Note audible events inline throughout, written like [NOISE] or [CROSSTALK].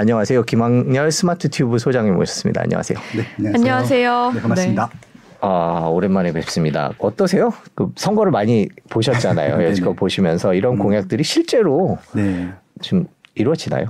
안녕하세요. 김학렬 스마트튜브 소장님 모셨습니다. 안녕하세요. 네, 안녕하세요. 안녕하세요. 네, 반갑습니다. 아, 오랜만에 뵙습니다. 어떠세요? 그 선거를 많이 보셨잖아요. [LAUGHS] 여지껏 보시면서 이런 음. 공약들이 실제로 네. 지금 이루어지나요?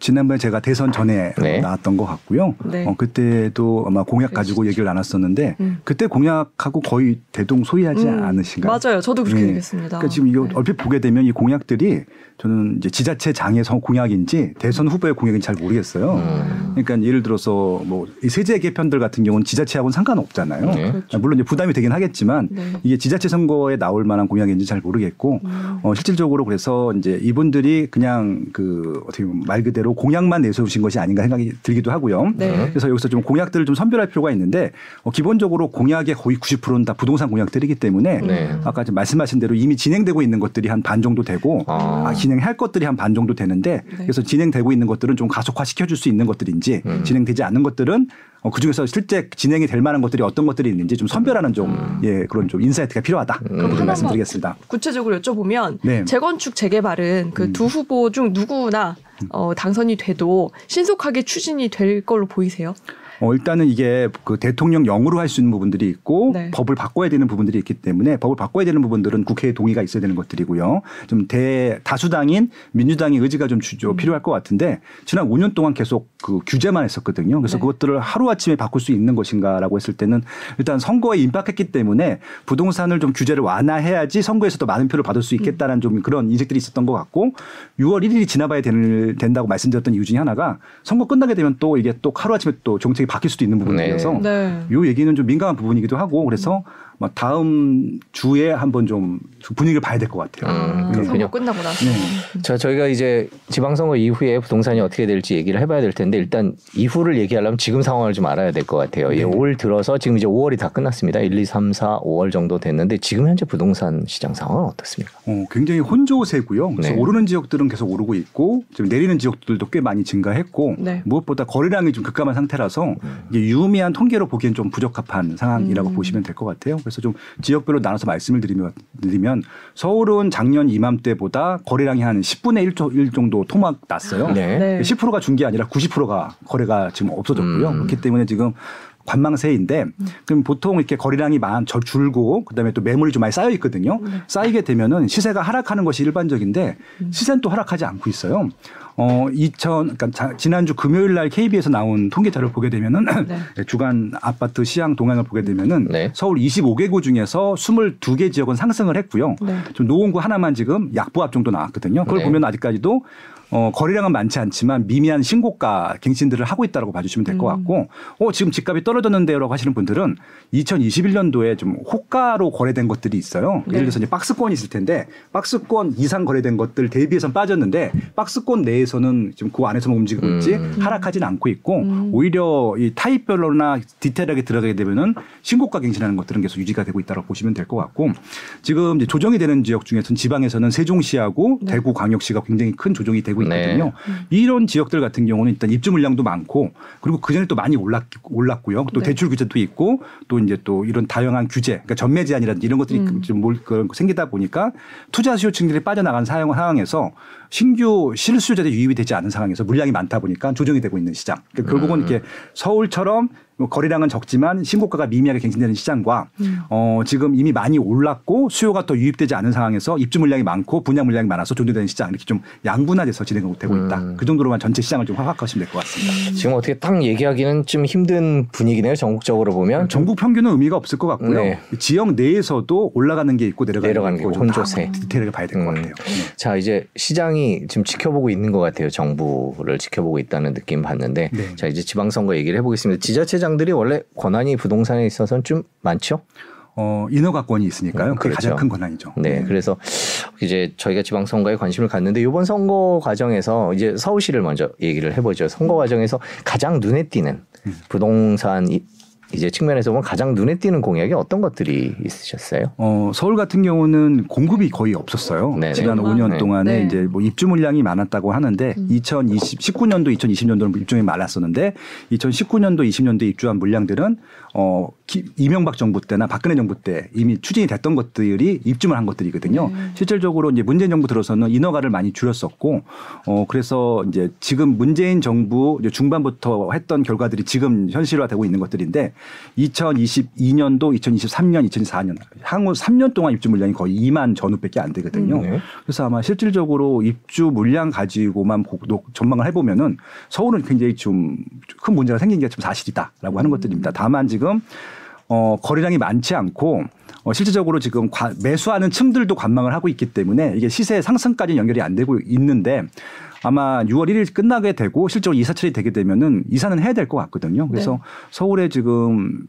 지난번에 제가 대선 전에 네. 나왔던 것 같고요. 네. 어, 그때도 아마 공약 가지고 얘기를 나눴었는데 음. 그때 공약하고 거의 대동소이하지 음, 않으신가요? 맞아요. 저도 그렇게 네. 얘기했습니다. 그러니까 지금 이거 네. 얼핏 보게 되면 이 공약들이 저는 이제 지자체 장애 선 공약인지 대선 후보의 공약인지 잘 모르겠어요. 음. 그러니까 예를 들어서 뭐 이 세제 개편들 같은 경우는 지자체하고는 상관없잖아요. 네. 그렇죠. 물론 이제 부담이 되긴 하겠지만 네. 이게 지자체 선거에 나올 만한 공약인지 잘 모르겠고 음. 어, 실질적으로 그래서 이제 이분들이 그냥 그 어떻게 보면 말 그대로 공약만 내세우신 것이 아닌가 생각이 들기도 하고요. 네. 그래서 여기서 좀 공약들을 좀 선별할 필요가 있는데 어, 기본적으로 공약의 거의 90%는 다 부동산 공약들이기 때문에 네. 아까 좀 말씀하신 대로 이미 진행되고 있는 것들이 한 반 정도 되고 아. 아, 진행할 것들이 한 반 정도 되는데 네. 그래서 진행되고 있는 것들은 좀 가속화 시켜줄 수 있는 것들인지 음. 진행되지 않는 것들은 어, 그 중에서 실제 진행이 될 만한 것들이 어떤 것들이 있는지 좀 선별하는 좀 음. 예, 그런 좀 insight가 필요하다. 그런 부분 하나만 말씀드리겠습니다. 구체적으로 여쭤보면 네. 재건축 재개발은 그 음. 두 후보 중 누구나 어, 당선이 돼도 신속하게 추진이 될 걸로 보이세요? 어, 일단은 이게 그 대통령령으로 할 수 있는 부분들이 있고 네. 법을 바꿔야 되는 부분들이 있기 때문에 법을 바꿔야 되는 부분들은 국회의 동의가 있어야 되는 것들이고요. 좀 대 다수당인 민주당의 의지가 좀 주죠 필요할 것 같은데 지난 5년 동안 계속 그 규제만 했었거든요. 그래서 네. 그것들을 하루 아침에 바꿀 수 있는 것인가라고 했을 때는 일단 선거에 임박했기 때문에 부동산을 좀 규제를 완화해야지 선거에서도 많은 표를 받을 수 있겠다는 좀 그런 인식들이 있었던 것 같고 6월 1일이 지나봐야 될, 된다고 말씀드렸던 이유 중에 하나가 선거 끝나게 되면 또 이게 또 하루 아침에 또 정책이 바뀔 수도 있는 부분이어서 네. 요 얘기는 좀 민감한 부분이기도 하고 그래서 막 다음 주에 한번 좀 분위기를 봐야 될 것 같아요. 아, 음, 그렇군요. 선거 끝나고 나서. 네. 자, 저희가 이제 지방선거 이후에 부동산이 어떻게 될지 얘기를 해봐야 될 텐데 일단 이후를 얘기하려면 지금 상황을 좀 알아야 될 것 같아요. 예, 네. 올 들어서 지금 이제 5월이 다 끝났습니다. 1, 2, 3, 4, 5월 정도 됐는데 지금 현재 부동산 시장 상황은 어떻습니까? 어, 굉장히 혼조세고요. 그래서 네. 오르는 지역들은 계속 오르고 있고 지금 내리는 지역들도 꽤 많이 증가했고 네. 무엇보다 거래량이 좀 급감한 상태라서 음. 이게 유의미한 통계로 보기엔 좀 부적합한 상황이라고 음. 보시면 될 것 같아요. 그래서 좀 지역별로 나눠서 말씀을 드리면, 드리면 서울은 작년 이맘때보다 거래량이 한 10분의 1, 조- 1 정도 토막 났어요. 네. 네. 10%가 준 게 아니라 90%가 거래가 지금 없어졌고요. 음. 그렇기 때문에 지금 관망세인데 그럼 보통 이렇게 거래량이 많, 절 줄고 그다음에 또 매물이 좀 많이 쌓여 있거든요. 네. 쌓이게 되면은 시세가 하락하는 것이 일반적인데 음. 시세는 또 하락하지 않고 있어요. 어, 2000, 그러니까 자- 지난주 금요일 날 KB에서 나온 통계 자료를 보게 되면은 네. [CLEARS THROAT] 주간 아파트 시향 동향을 보게 되면은 네. 서울 25개구 중에서 22개 지역은 상승을 했고요. 네. 좀 노원구 하나만 지금 약보합 정도 나왔거든요. 그걸 네. 보면 아직까지도 어, 거래량은 많지 않지만 미미한 신고가 갱신들을 하고 있다고 봐주시면 될것 음. 같고, 어, 지금 집값이 떨어졌는데요라고 하시는 분들은 2021년도에 좀 호가로 거래된 것들이 있어요. 네. 예를 들어서 이제 박스권이 있을 텐데, 박스권 이상 거래된 것들 대비해서는 빠졌는데, 박스권 내에서는 지금 그 안에서만 움직이고 있지 음. 하락하지는 않고 있고, 음. 오히려 이 타입별로나 디테일하게 들어가게 되면은 신고가 갱신하는 것들은 계속 유지가 되고 있다고 보시면 될 것 같고, 지금 이제 조정이 되는 지역 중에서는 지방에서는 세종시하고 네. 대구 광역시가 굉장히 큰 조정이 되고 네. 있거든요. 이런 지역들 같은 경우는 일단 입주 물량도 많고 그리고 그 전에 또 많이 올랐, 올랐고요. 또 네. 대출 규제도 있고 또 이제 또 이런 다양한 규제, 그러니까 전매 제한이라든지 이런 것들이 음. 좀 몰, 그런 거 생기다 보니까 투자 수요층들이 빠져나간 사용 상황에서 신규 실수요자들이 유입이 되지 않은 상황에서 물량이 많다 보니까 조정이 되고 있는 시장. 그러니까 결국은 음. 이렇게 서울처럼 뭐 거래량은 적지만 신고가가 미미하게 갱신되는 시장과 음. 어, 지금 이미 많이 올랐고 수요가 또 유입되지 않은 상황에서 입주 물량이 많고 분양 물량이 많아서 조정되는 시장 이렇게 좀 양분화돼서 진행되고 있다. 음. 그 정도로만 전체 시장을 좀 파악하시면 될 것 같습니다. 지금 어떻게 딱 얘기하기는 좀 힘든 분위기네요. 전국적으로 보면. 전국 평균은 의미가 없을 것 같고요. 네. 지역 내에서도 올라가는 게 있고 내려가는, 내려가는 게 있고 혼조세. 다 디테일하게 봐야 될것 음. 같아요. 네. 자 이제 시장이 지금 지켜보고 있는 것 같아요. 정부를 지켜보고 있다는 느낌 받는데 네. 자 이제 지방선거 얘기를 해보겠습니다. 지자체장 들이 원래 권한이 부동산에 있어서는 좀 많죠. 어, 인허가권이 있으니까요. 음, 그게 가장 그렇죠. 큰 권한이죠. 네, 그래서 이제 저희가 지방선거에 관심을 갖는데 이번 선거 과정에서 이제 서울시를 먼저 얘기를 해보죠. 선거 과정에서 가장 눈에 띄는 부동산 이- 이제 측면에서 보면 가장 눈에 띄는 공약이 어떤 것들이 있으셨어요? 어, 서울 같은 경우는 공급이 거의 없었어요. 네네. 지난 정말? 5년 네. 동안에 네. 이제 뭐 입주 물량이 많았다고 하는데 음. 2020, 19년도, 2020년도는 입주량이 많았었는데 2019년도, 20년도 입주한 물량들은 어, 기- 이명박 정부 때나 박근혜 정부 때 이미 추진이 됐던 것들이 입주만 한 것들이거든요. 네. 실질적으로 이제 문재인 정부 들어서는 인허가를 많이 줄였었고 어, 그래서 이제 지금 문재인 정부 이제 중반부터 했던 결과들이 지금 현실화되고 있는 것들인데 2022년도, 2023년, 2024년 향후 3년 동안 입주 물량이 거의 2만 전후밖에 안 되거든요. 네. 그래서 아마 실질적으로 입주 물량 가지고만 전망을 해보면은 서울은 굉장히 좀 큰 문제가 생긴 게 좀 사실이다라고 하는 것들입니다. 다만 지금 어, 거래량이 많지 않고 어, 실질적으로 지금 과- 매수하는 층들도 관망을 하고 있기 때문에 이게 시세 상승까지 연결이 안 되고 있는데 아마 6월 1일 끝나게 되고 실제로 이사철이 되게 되면은 이사는 해야 될 것 같거든요. 그래서 네. 서울에 지금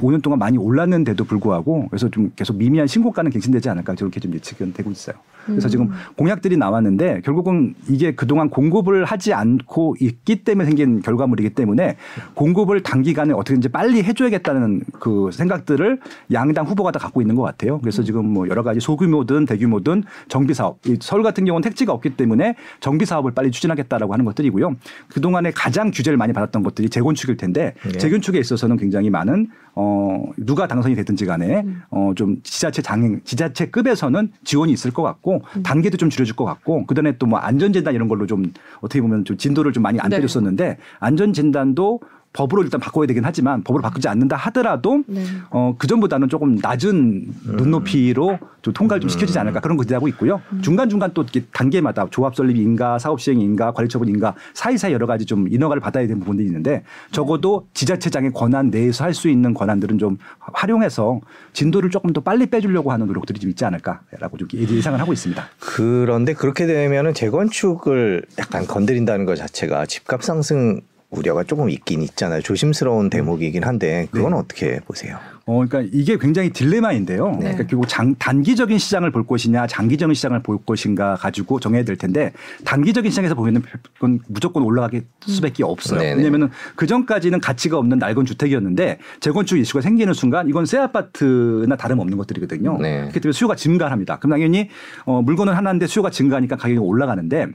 5년 동안 많이 올랐는데도 불구하고 그래서 좀 계속 미미한 신고가는 갱신되지 않을까 저렇게 좀 예측은 되고 있어요. 그래서 음. 지금 공약들이 나왔는데 결국은 이게 그동안 공급을 하지 않고 있기 때문에 생긴 결과물이기 때문에 공급을 단기간에 어떻게든지 빨리 해줘야겠다는 그 생각들을 양당 후보가 다 갖고 있는 것 같아요. 그래서 지금 뭐 여러 가지 소규모든 대규모든 정비 사업, 이 서울 같은 경우는 택지가 없기 때문에 정비 사업을 빨리 추진하겠다라고 하는 것들이고요. 그 동안에 가장 규제를 많이 받았던 것들이 재건축일 텐데 네. 재건축에 있어서는 굉장히 많은 어 누가 당선이 됐든지 간에 음. 어좀 지자체 장애 지자체급에서는 지원이 있을 것 같고 음. 단계도 좀 줄여줄 것 같고 그다음에 또 뭐 안전진단 이런 걸로 좀 어떻게 보면 좀 진도를 좀 많이 안 네. 때렸었는데 안전진단도 법으로 일단 바꿔야 되긴 하지만 법으로 바꾸지 않는다 하더라도 네. 어, 그전보다는 조금 낮은 눈높이로 좀 통과를 좀 시켜주지 않을까 그런 거 기대하고 있고요. 중간중간 또 단계마다 조합 설립인가 사업 시행인가 관리 처분인가 사이사이 여러 가지 좀 인허가를 받아야 되는 부분들이 있는데 적어도 지자체장의 권한 내에서 할 수 있는 권한들은 좀 활용해서 진도를 조금 더 빨리 빼주려고 하는 노력들이 좀 있지 않을까라고 좀 예상을 하고 있습니다. 그런데 그렇게 되면은 재건축을 약간 건드린다는 것 자체가 집값 상승 우려가 조금 있긴 있잖아요. 조심스러운 대목이긴 한데 그건 어떻게 보세요? 어, 그러니까 이게 굉장히 딜레마인데요. 네. 그러니까 결국 장, 단기적인 시장을 볼 것이냐, 장기적인 시장을 볼 것인가 가지고 정해야 될 텐데 단기적인 시장에서 보면은 그건 무조건 올라가게 수밖에 없어요. 네네. 왜냐하면은 그 전까지는 가치가 없는 낡은 주택이었는데 재건축 이슈가 생기는 순간 이건 새 아파트나 다름없는 것들이거든요. 네. 그렇기 때문에 수요가 증가합니다. 그럼 당연히 어, 물건은 하나인데 수요가 증가하니까 가격이 올라가는데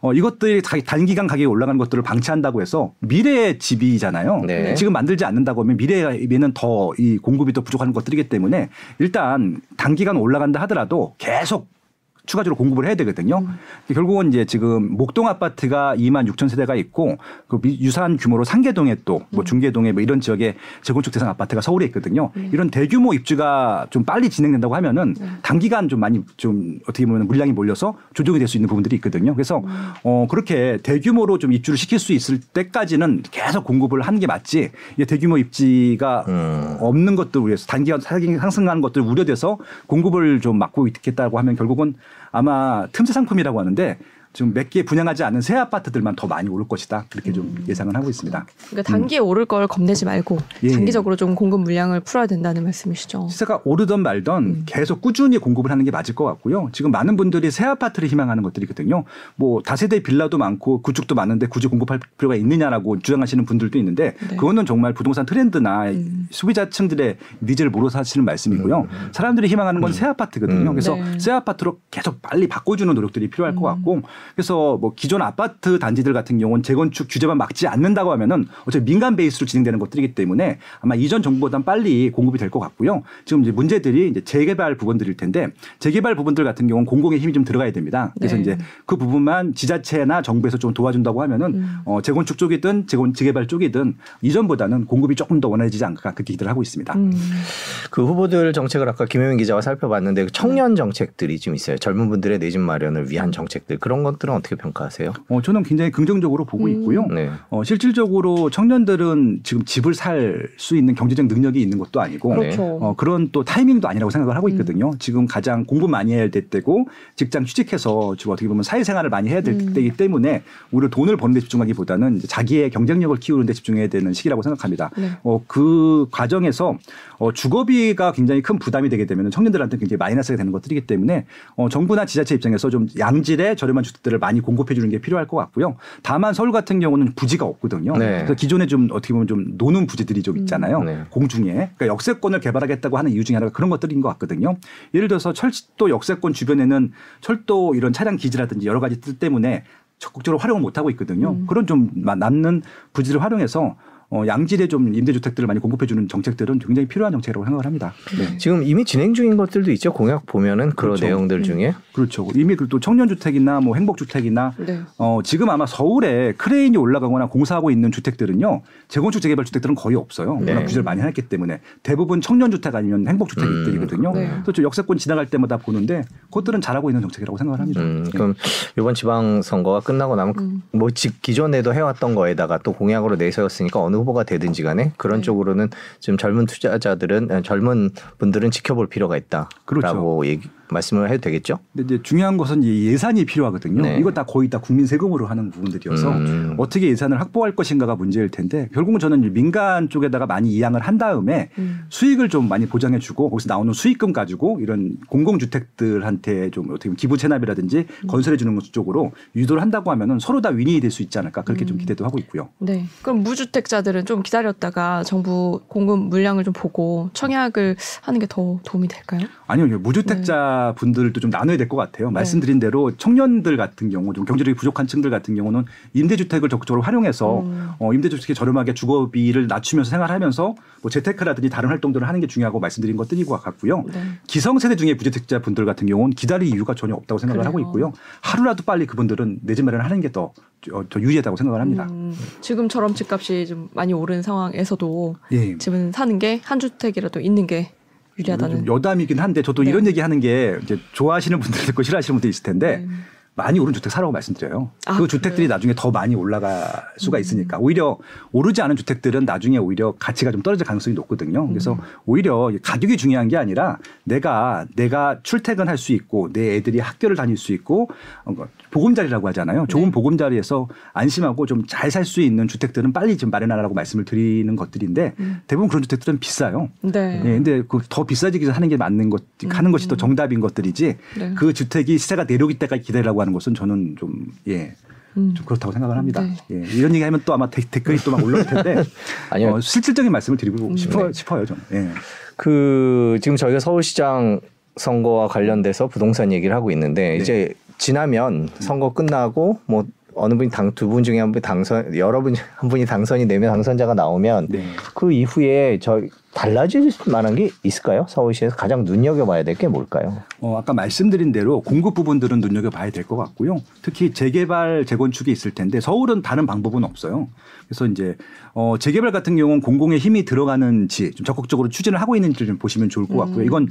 어, 이것들이 자- 단기간 가격이 올라가는 것들을 방치한다고 해서 미래의 집이잖아요. 네. 지금 만들지 않는다고 하면 미래에는 더 이 공급 이 더 부족한 것들이기 때문에 일단 단기간 올라간다 하더라도 계속 추가적으로 공급을 해야 되거든요. 결국은 이제 지금 목동 아파트가 2만 6천 세대가 있고 그 미- 유사한 규모로 상계동에 또 뭐 중계동에 뭐 이런 지역에 재건축 대상 아파트가 서울에 있거든요. 이런 대규모 입주가 좀 빨리 진행된다고 하면은 단기간 좀 많이 좀 어떻게 보면 물량이 몰려서 조정이 될 수 있는 부분들이 있거든요. 그래서 어 그렇게 대규모로 좀 입주를 시킬 수 있을 때까지는 계속 공급을 하는 게 맞지. 이게 대규모 입지가 음. 없는 것들 우려해서 단기간 상승하는 것들 우려돼서 공급을 좀 막고 있겠다고 하면 결국은 아마 틈새 상품이라고 하는데 좀몇개 분양하지 않은 새 아파트들만 더 많이 오를 것이다 그렇게 좀 예상을 하고 있습니다. 그러니까 단기에 오를 걸 겁내지 말고 예. 장기적으로 좀 공급 물량을 풀어야 된다는 말씀이시죠. 시세가 오르던 말던 계속 꾸준히 공급을 하는 게 맞을 것 같고요. 지금 많은 분들이 새 아파트를 희망하는 것들이거든요. 뭐 다세대 빌라도 많고 구축도 많은데 굳이 공급할 필요가 있느냐라고 주장하시는 분들도 있는데 네. 그거는 정말 부동산 트렌드나 음. 소비자층들의 needs를 몰라서 하시는 말씀이고요. 사람들이 희망하는 건 새 아파트거든요. 음. 그래서 네. 새 아파트로 계속 빨리 바꿔주는 노력들이 필요할 것 같고 그래서 뭐 기존 아파트 단지들 같은 경우는 재건축 규제만 막지 않는다고 하면은 어차피 민간 베이스로 진행되는 것들이기 때문에 아마 이전 정부보단 빨리 공급이 될 것 같고요. 지금 이제 문제들이 이제 재개발 부분들일 텐데 재개발 부분들 같은 경우는 공공의 힘이 좀 들어가야 됩니다. 그래서 네. 이제 그 부분만 지자체나 정부에서 좀 도와준다고 하면은 음. 어, 재건축 쪽이든 재건 재개발 쪽이든 이전보다는 공급이 조금 더 원활해지지 않을까 그렇게 기대를 하고 있습니다. 음. 그 후보들 정책을 아까 김효민 기자가 살펴봤는데 그 청년 정책들이 좀 있어요. 젊은 분들의 내 집 마련을 위한 정책들 그런 것들은 어떻게 평가하세요? 어, 저는 굉장히 긍정적으로 보고 음. 있고요. 네. 어, 실질적으로 청년들은 지금 집을 살 수 있는 경제적 능력이 있는 것도 아니고 네. 그렇죠. 어, 그런 또 타이밍도 아니라고 생각을 하고 음. 있거든요. 지금 가장 공부 많이 해야 될 때고 직장 취직해서 지금 어떻게 보면 사회생활을 많이 해야 될 음. 때이기 때문에 오히려 돈을 버는 데 집중하기보다는 이제 자기의 경쟁력을 키우는 데 집중해야 되는 시기라고 생각합니다. 네. 어, 그 과정에서 어, 주거비가 굉장히 큰 부담이 되게 되면 청년들한테 굉장히 마이너스가 되는 것들이기 때문에 어, 정부나 지자체 입장에서 좀 양질의 저렴한 주, 주택들을 많이 공급해 주는 게 필요할 것 같고요. 다만 서울 같은 경우는 부지가 없거든요. 네. 그래서 기존에 좀 어떻게 보면 좀 노는 부지들이 좀 있잖아요. 음. 네. 공중에 그러니까 역세권을 개발하겠다고 하는 이유 중에 하나가 그런 것들인 것 같거든요. 예를 들어서 철도 역세권 주변에는 철도 이런 차량 기지라든지 여러 가지 뜻 때문에 적극적으로 활용을 못 하고 있거든요. 음. 그런 좀 마- 남는 부지를 활용해서 어, 양질의 좀 임대주택들을 많이 공급해주는 정책들은 굉장히 필요한 정책이라고 생각을 합니다. 네. 지금 이미 진행 중인 것들도 있죠. 공약 보면은 그런 그렇죠. 내용들 중에 그렇죠. 이미 그또 청년주택이나 뭐 행복주택이나 네. 어, 지금 아마 서울에 크레인이 올라가거나 공사하고 있는 주택들은요, 재건축 재개발 주택들은 거의 없어요. 네. 워낙 규제를 많이 해놨기 때문에 대부분 청년주택 아니면 행복주택들이거든요. 음, 네. 그래서 저 역세권 지나갈 때마다 보는데 그것들은 잘하고 있는 정책이라고 생각을 합니다. 음, 예. 그럼 이번 지방 선거가 끝나고 나면 음. 뭐 지- 기존에도 해왔던 거에다가 또 공약으로 내세웠으니까 어느 후보가 되든지 간에 그런 네. 쪽으로는 지금 젊은 투자자들은 아, 젊은 분들은 지켜볼 필요가 있다라고 그렇죠. 얘기 말씀을 해도 되겠죠. 근데 이제 중요한 것은 이 예산이 필요하거든요. 네. 이거 다 거의 다 국민 세금으로 하는 부분들이어서 음. 어떻게 예산을 확보할 것인가가 문제일 텐데 결국은 저는 민간 쪽에다가 많이 이양을 한 다음에 음. 수익을 좀 많이 보장해주고 거기서 나오는 수익금 가지고 이런 공공주택들한테 좀 어떻게 보면 기부 체납이라든지 건설해주는 것 쪽으로 유도를 한다고 하면은 서로 다 윈이 될 수 있지 않을까 그렇게 좀 음. 기대도 하고 있고요. 네. 그럼 무주택자들은 좀 기다렸다가 정부 공급 물량을 좀 보고 청약을 하는 게 더 도움이 될까요? 아니요, 무주택자 분들도 좀 나눠야 될 것 같아요. 네. 말씀드린 대로 청년들 같은 경우, 좀 경제력이 부족한 층들 같은 경우는 임대주택을 적극적으로 활용해서 음. 어, 임대주택에 저렴하게 주거비를 낮추면서 생활하면서 뭐 재테크라든지 다른 활동들을 하는 게 중요하고 말씀드린 것들인 것 같고요. 네. 기성세대 중에 무주택자 분들 같은 경우는 기다릴 이유가 전혀 없다고 생각을 그래요. 하고 있고요. 하루라도 빨리 그분들은 내 집 마련을 하는 게더더 유리하다고 생각을 합니다. 음, 지금처럼 집값이 좀 많이 오른 상황에서도 예. 집은 사는 게 한 주택이라도 있는 게 유리하다는. 좀 여담이긴 한데 저도 네. 이런 얘기 하는 게 이제 좋아하시는 분들 있고 싫어하시는 분들 있을 텐데 네. 많이 오른 주택 사라고 말씀드려요. 아, 그 주택들이 그래요? 나중에 더 많이 올라갈 수가 음. 있으니까 오히려 오르지 않은 주택들은 나중에 오히려 가치가 좀 떨어질 가능성이 높거든요. 그래서 음. 오히려 가격이 중요한 게 아니라 내가 내가 출퇴근할 수 있고 내 애들이 학교를 다닐 수 있고 어, 보금자리라고 하잖아요. 좋은 네. 보금자리에서 안심하고 좀 잘 살 수 있는 주택들은 빨리 좀 마련하라고 말씀을 드리는 것들인데 음. 대부분 그런 주택들은 비싸요. 네. 예, 근데 그 더 비싸지기 전에 하는 게 맞는 것, 하는 것이 더 정답인 것들이지. 네. 그 주택이 시세가 내려오기 때까지 기다리라고 하는 것은 저는 좀 예. 음. 좀 그렇다고 생각을 합니다. 네. 예, 이런 얘기 하면 또 아마 데- 댓글이 또 막 올라올 텐데 [LAUGHS] 아니요. 어, 실질적인 말씀을 드리고 음. 싶어, 네. 싶어요, 저는. 예. 그 지금 저희가 서울시장 선거와 관련돼서 부동산 얘기를 하고 있는데 네. 이제 지나면 선거 끝나고 뭐 어느 분이 당 두 분 중에 한 분이 당선 여러 분 한 분이 당선이 되면 당선자가 나오면 네. 그 이후에 저 달라질 만한 게 있을까요? 서울시에서 가장 눈여겨봐야 될 게 뭘까요? 어, 아까 말씀드린 대로 공급 부분들은 눈여겨봐야 될 것 같고요. 특히 재개발, 재건축이 있을 텐데 서울은 다른 방법은 없어요. 그래서 이제 어, 재개발 같은 경우는 공공의 힘이 들어가는지 좀 적극적으로 추진을 하고 있는지 좀 보시면 좋을 것 같고요. 음. 이건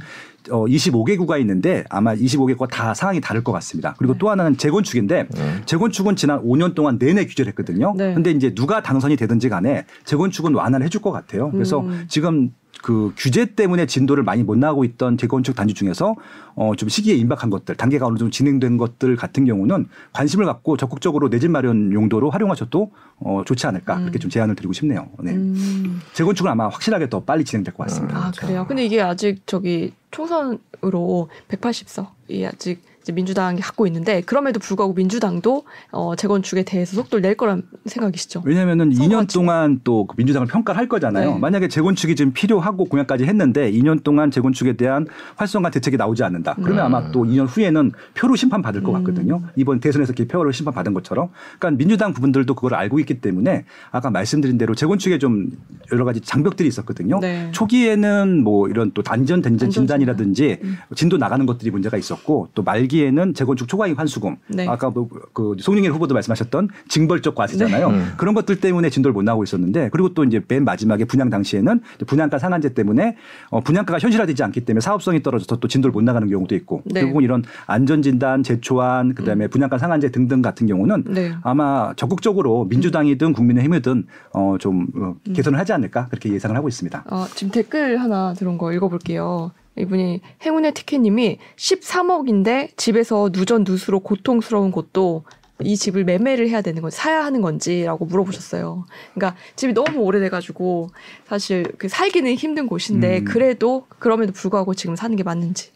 어, 25개구가 있는데 아마 25개구가 다 상황이 다를 것 같습니다. 그리고 또 하나는 재건축인데 음. 재건축은 지난 5년 동안 내내 규제를 했거든요. 네. 근데 이제 누가 당선이 되든지 간에 재건축은 완화를 해줄 것 같아요. 그래서 음. 지금 그 규제 때문에 진도를 많이 못 나가고 있던 재건축 단지 중에서 어 좀 시기에 임박한 것들 단계가 어느 정도 진행된 것들 같은 경우는 관심을 갖고 적극적으로 내 집 마련 용도로 활용하셔도 어 좋지 않을까 음. 그렇게 좀 제안을 드리고 싶네요. 네. 음. 재건축은 아마 확실하게 더 빨리 진행될 것 같습니다. 아 그래요. 근데 이게 아직 저기 총선으로 180석이 아직 민주당이 갖고 있는데 그럼에도 불구하고 민주당도 어, 재건축에 대해서 속도를 낼 거란 생각이시죠? 왜냐하면 선거가 2년 동안 또그 민주당을 평가를 할 거잖아요. 네. 만약에 재건축이 지금 필요하고 공약까지 했는데 2년 동안 재건축에 대한 활성화 대책이 나오지 않는다. 그러면 음. 아마 또 2년 후에는 표로 심판 받을 것 음. 같거든요. 이번 대선에서 표로 심판 받은 것처럼. 그러니까 민주당 부분들도 그걸 알고 있기 때문에 아까 말씀드린 대로 재건축에 좀 여러 가지 장벽들이 있었거든요. 네. 초기에는 뭐 이런 또 단전 단전 진단이라든지 음. 진도 나가는 것들이 문제가 있었고 또 말기 에는 재건축 초과이익 환수금 네. 아까 뭐 그 송영길 후보도 말씀하셨던 징벌적 과세잖아요. 네. 음. 그런 것들 때문에 진도를 못 나오고 있었는데 그리고 또 이제 맨 마지막에 분양 당시에는 분양가 상한제 때문에 어 분양가가 현실화되지 않기 때문에 사업성이 떨어져서 또 진도를 못 나가는 경우도 있고 네. 결국은 이런 안전진단, 제초안, 그다음에 분양가 상한제 등등 같은 경우는 네. 아마 적극적으로 민주당이든 국민의힘이든 어좀 어, 음. 개선을 하지 않을까 그렇게 예상을 하고 있습니다. 어, 지금 댓글 하나 들어온 거 읽어볼게요. 이분이 행운의 티켓님이 13억인데 집에서 누전 누수로 고통스러운 곳도 이 집을 매매를 해야 되는 건지 사야 하는 건지라고 물어보셨어요. 그러니까 집이 너무 오래돼가지고 사실 그 살기는 힘든 곳인데 음. 그래도 그럼에도 불구하고 지금 사는 게 맞는지.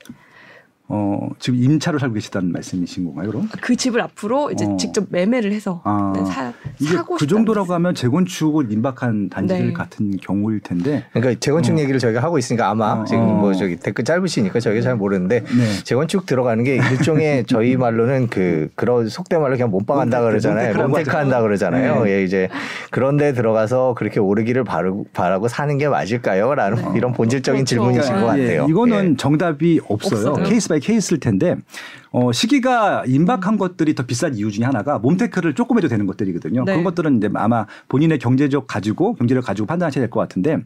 어, 지금 임차로 살고 계시다는 말씀이신 건가요, 그럼? 그 집을 앞으로 이제 어. 직접 매매를 해서 아, 네, 사, 이게 사고 그 정도라고. 하면 재건축을 임박한 단지들 네. 같은 경우일 텐데. 그러니까 재건축 어. 얘기를 저희가 하고 있으니까 아마 어, 지금 어. 뭐 저기 댓글 짧으시니까 저희가 잘 모르는데 네. 재건축 들어가는 게 일종의 [LAUGHS] 저희 말로는 그 그런 속된 말로 그냥 몸빵한다 그러잖아요. 몬테크라고 몬테크한다 그러잖아요. 네. 예, 이제 그런데 들어가서 그렇게 오르기를 바르고, 바라고 사는 게 맞을까요? 라는 이런 본질적인 그렇죠. 질문이신 것 예, 같아요. 이거는 예. 정답이 없어요. 없어요. case by case일 텐데 어, 시기가 임박한 것들이 더 비싼 이유 중에 하나가 몸테크를 조금 해도 되는 것들이거든요. 네. 그런 것들은 이제 아마 본인의 경제적 가지고 경제를 가지고 판단하셔야 될 것 같은데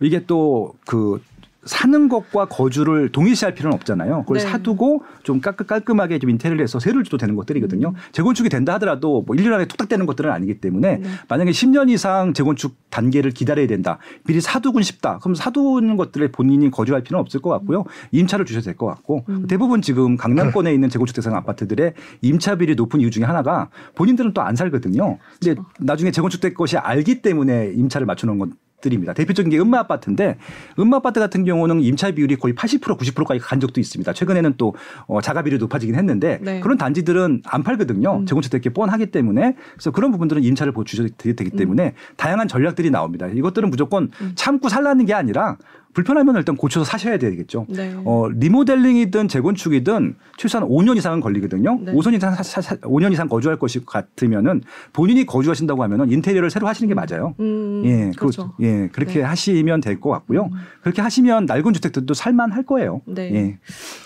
이게 또 그 사는 것과 거주를 동일시할 필요는 없잖아요. 그걸 네. 사두고 좀 깔끔, 깔끔하게 좀 인테리어를 해서 세를 줘도 되는 것들이거든요. 재건축이 된다 하더라도 뭐 1년 안에 뚝딱 되는 것들은 아니기 때문에 네. 만약에 10년 이상 재건축 단계를 기다려야 된다. 미리 사두군 싶다. 그럼 사두는 것들에 본인이 거주할 필요는 없을 것 같고요. 임차를 주셔도 될 것 같고 음. 대부분 지금 강남권에 있는 재건축 대상 아파트들의 임차비율이 높은 이유 중에 하나가 본인들은 또 안 살거든요. 근데 그렇죠. 나중에 재건축될 것이 알기 때문에 임차를 맞추는 건 들입니다. 대표적인 게 음마 아파트인데 음마 아파트 같은 경우는 임차 비율이 거의 80% 90%까지 간 적도 있습니다. 최근에는 또 어, 자가 비율이 높아지긴 했는데 네. 그런 단지들은 안 팔거든요. 음. 재건축될 게 뻔하기 때문에 그래서 그런 부분들은 임차를 보주셔야 되기 때문에 다양한 전략들이 나옵니다. 이것들은 무조건 음. 참고 살라는 게 아니라 불편하면 일단 고쳐서 사셔야 되겠죠. 네. 어, 리모델링이든 재건축이든 최소한 5년 이상은 걸리거든요. 네. 5년 이상 사, 사, 사, 5년 이상 거주할 것이 같으면은 본인이 거주하신다고 하면은 인테리어를 새로 하시는 게 맞아요. 음, 예, 그렇죠. 그, 예, 그렇게 네. 하시면 될 것 같고요. 그렇게 하시면 낡은 주택들도 살만할 거예요. 네. 예.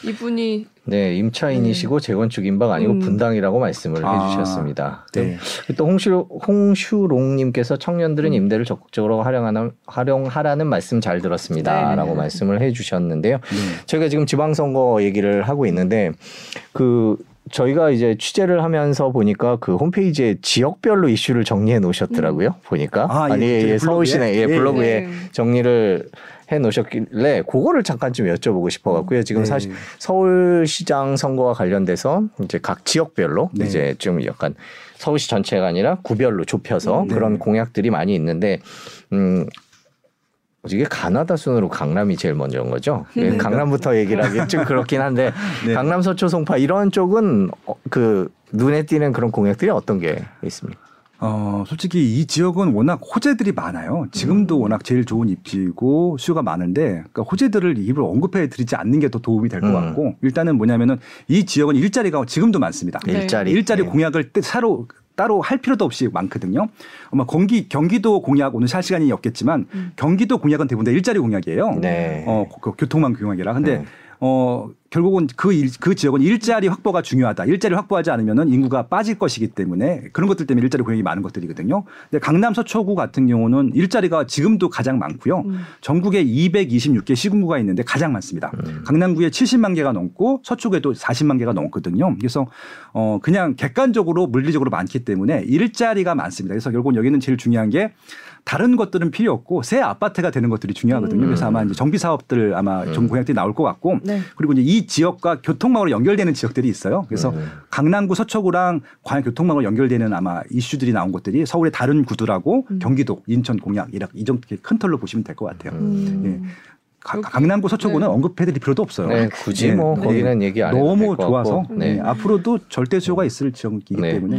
이분이 네, 임차인이시고 재건축 임박 아니고 음. 분당이라고 말씀을 아, 해주셨습니다. 네. 또 홍슈, 홍슈롱님께서 청년들은 임대를 적극적으로 활용하는, 활용하라는 말씀 잘 들었습니다. 네. 라고 말씀을 해주셨는데요. 네. 저희가 지금 지방선거 얘기를 하고 있는데 그 저희가 이제 취재를 하면서 보니까 그 홈페이지에 지역별로 이슈를 정리해 놓으셨더라고요. 보니까 아, 예, 아니 예, 예, 서울시내 예, 블로그에? 네. 정리를 해 놓으셨길래 그거를 잠깐 좀 여쭤보고 싶어 갖고요. 지금 네. 사실 서울시장 선거와 관련돼서 이제 각 지역별로 네. 이제 좀 약간 서울시 전체가 아니라 구별로 좁혀서 음. 그런 네. 공약들이 많이 있는데 음 이게 가나다 순으로 강남이 제일 먼저인 거죠. 예, 네. 강남부터 얘기를 하기 좀 그렇긴 한데 [LAUGHS] 네. 강남, 서초, 송파 이런 쪽은 어, 그 눈에 띄는 그런 공약들이 어떤 게 있습니까? 어, 솔직히 이 지역은 워낙 호재들이 많아요. 지금도 음. 워낙 제일 좋은 입지고 수요가 많은데 그러니까 호재들을 입을 언급해 드리지 않는 게 더 도움이 될것 음. 같고 일단은 뭐냐면은 이 지역은 일자리가 지금도 많습니다. 네. 일자리 일자리 예. 공약을 떼- 따로 따로 할 필요도 없이 많거든요. 아마 경기 경기도 공약 오늘 할 시간이 없겠지만 음. 경기도 공약은 대부분 다 일자리 공약이에요. 네. 어, 그 교통망 공약이라. 근데 네. 어 결국은 그, 일, 그 지역은 일자리 확보가 중요하다. 일자리 확보하지 않으면은 인구가 빠질 것이기 때문에 그런 것들 때문에 일자리 공약이 많은 것들이거든요. 근데 강남 서초구 같은 경우는 일자리가 지금도 가장 많고요. 음. 전국에 226개 시군구가 있는데 가장 많습니다. 음. 강남구에 70만 개가 넘고 서초구에도 40만 개가 넘거든요. 그래서 어 그냥 객관적으로 물리적으로 많기 때문에 일자리가 많습니다. 그래서 결국은 여기는 제일 중요한 게 다른 것들은 필요 없고 새 아파트가 되는 것들이 중요하거든요. 음. 그래서 아마 이제 정비 사업들 아마 좀 음. 공약들이 나올 것 같고 네. 그리고 이제 이 지역과 교통망으로 연결되는 지역들이 있어요. 그래서 음. 강남구 서초구랑 과연 교통망으로 연결되는 아마 이슈들이 나온 것들이 서울의 다른 구두라고 음. 경기도, 인천 공약 이렇게 이 정도 큰 털로 보시면 될 것 같아요. 음. 가- 강남구 서초구는 네. 언급해드릴 필요도 없어요. 네, 굳이 네. 뭐 네. 거기는 얘기 안 해도 너무 될것 좋아서 같고. 네. 네. 앞으로도 절대 수요가 있을 지역이기 네. 때문에.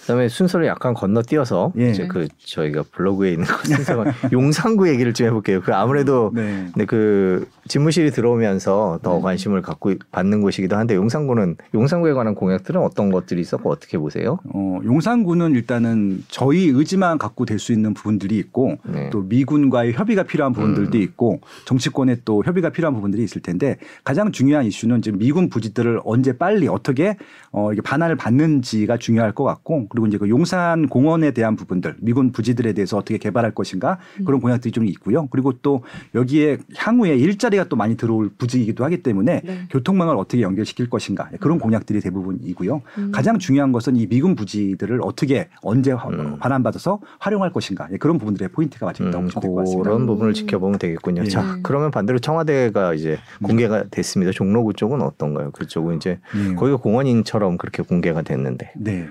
그다음에 순서를 약간 건너뛰어서 예. 이제 그 저희가 블로그에 있는 그 순서가 [LAUGHS] 용산구 얘기를 좀 해볼게요. 그 아무래도 네. 근데 그 집무실이 들어오면서 더 네. 관심을 갖고 받는 곳이기도 한데 용산구는 용산구에 관한 공약들은 어떤 것들이 있었고 어떻게 보세요? 어, 용산구는 일단은 저희 의지만 갖고 될 수 있는 부분들이 있고 네. 또 미군과의 협의가 필요한 부분들도 음. 있고 정치 권에 또 협의가 필요한 부분들이 있을 텐데 가장 중요한 이슈는 지금 미군 부지들을 언제 빨리 어떻게 어, 이게 반환을 받는지가 중요할 것 같고 그리고 이제 그 용산 공원에 대한 부분들 미군 부지들에 대해서 어떻게 개발할 것인가 그런 공약들이 좀 있고요. 그리고 또 여기에 향후에 일자리가 또 많이 들어올 부지이기도 하기 때문에 네. 교통망을 어떻게 연결시킬 것인가 그런 공약들이 대부분이고요. 음. 가장 중요한 것은 이 미군 부지들을 어떻게 언제 화- 음. 반환받아서 활용할 것인가 예, 그런 부분들의 포인트가 맞있다고 음, 보시면 될것 같습니다. 그런 음. 부분을 지켜보면 되겠군요. 예. 자, 네. 그러면 반대로 청와대가 이제 공개가 됐습니다. 종로구 쪽은 어떤가요? 그쪽은 이제 예. 거기가 공원인처럼 그렇게 공개가 됐는데. 네.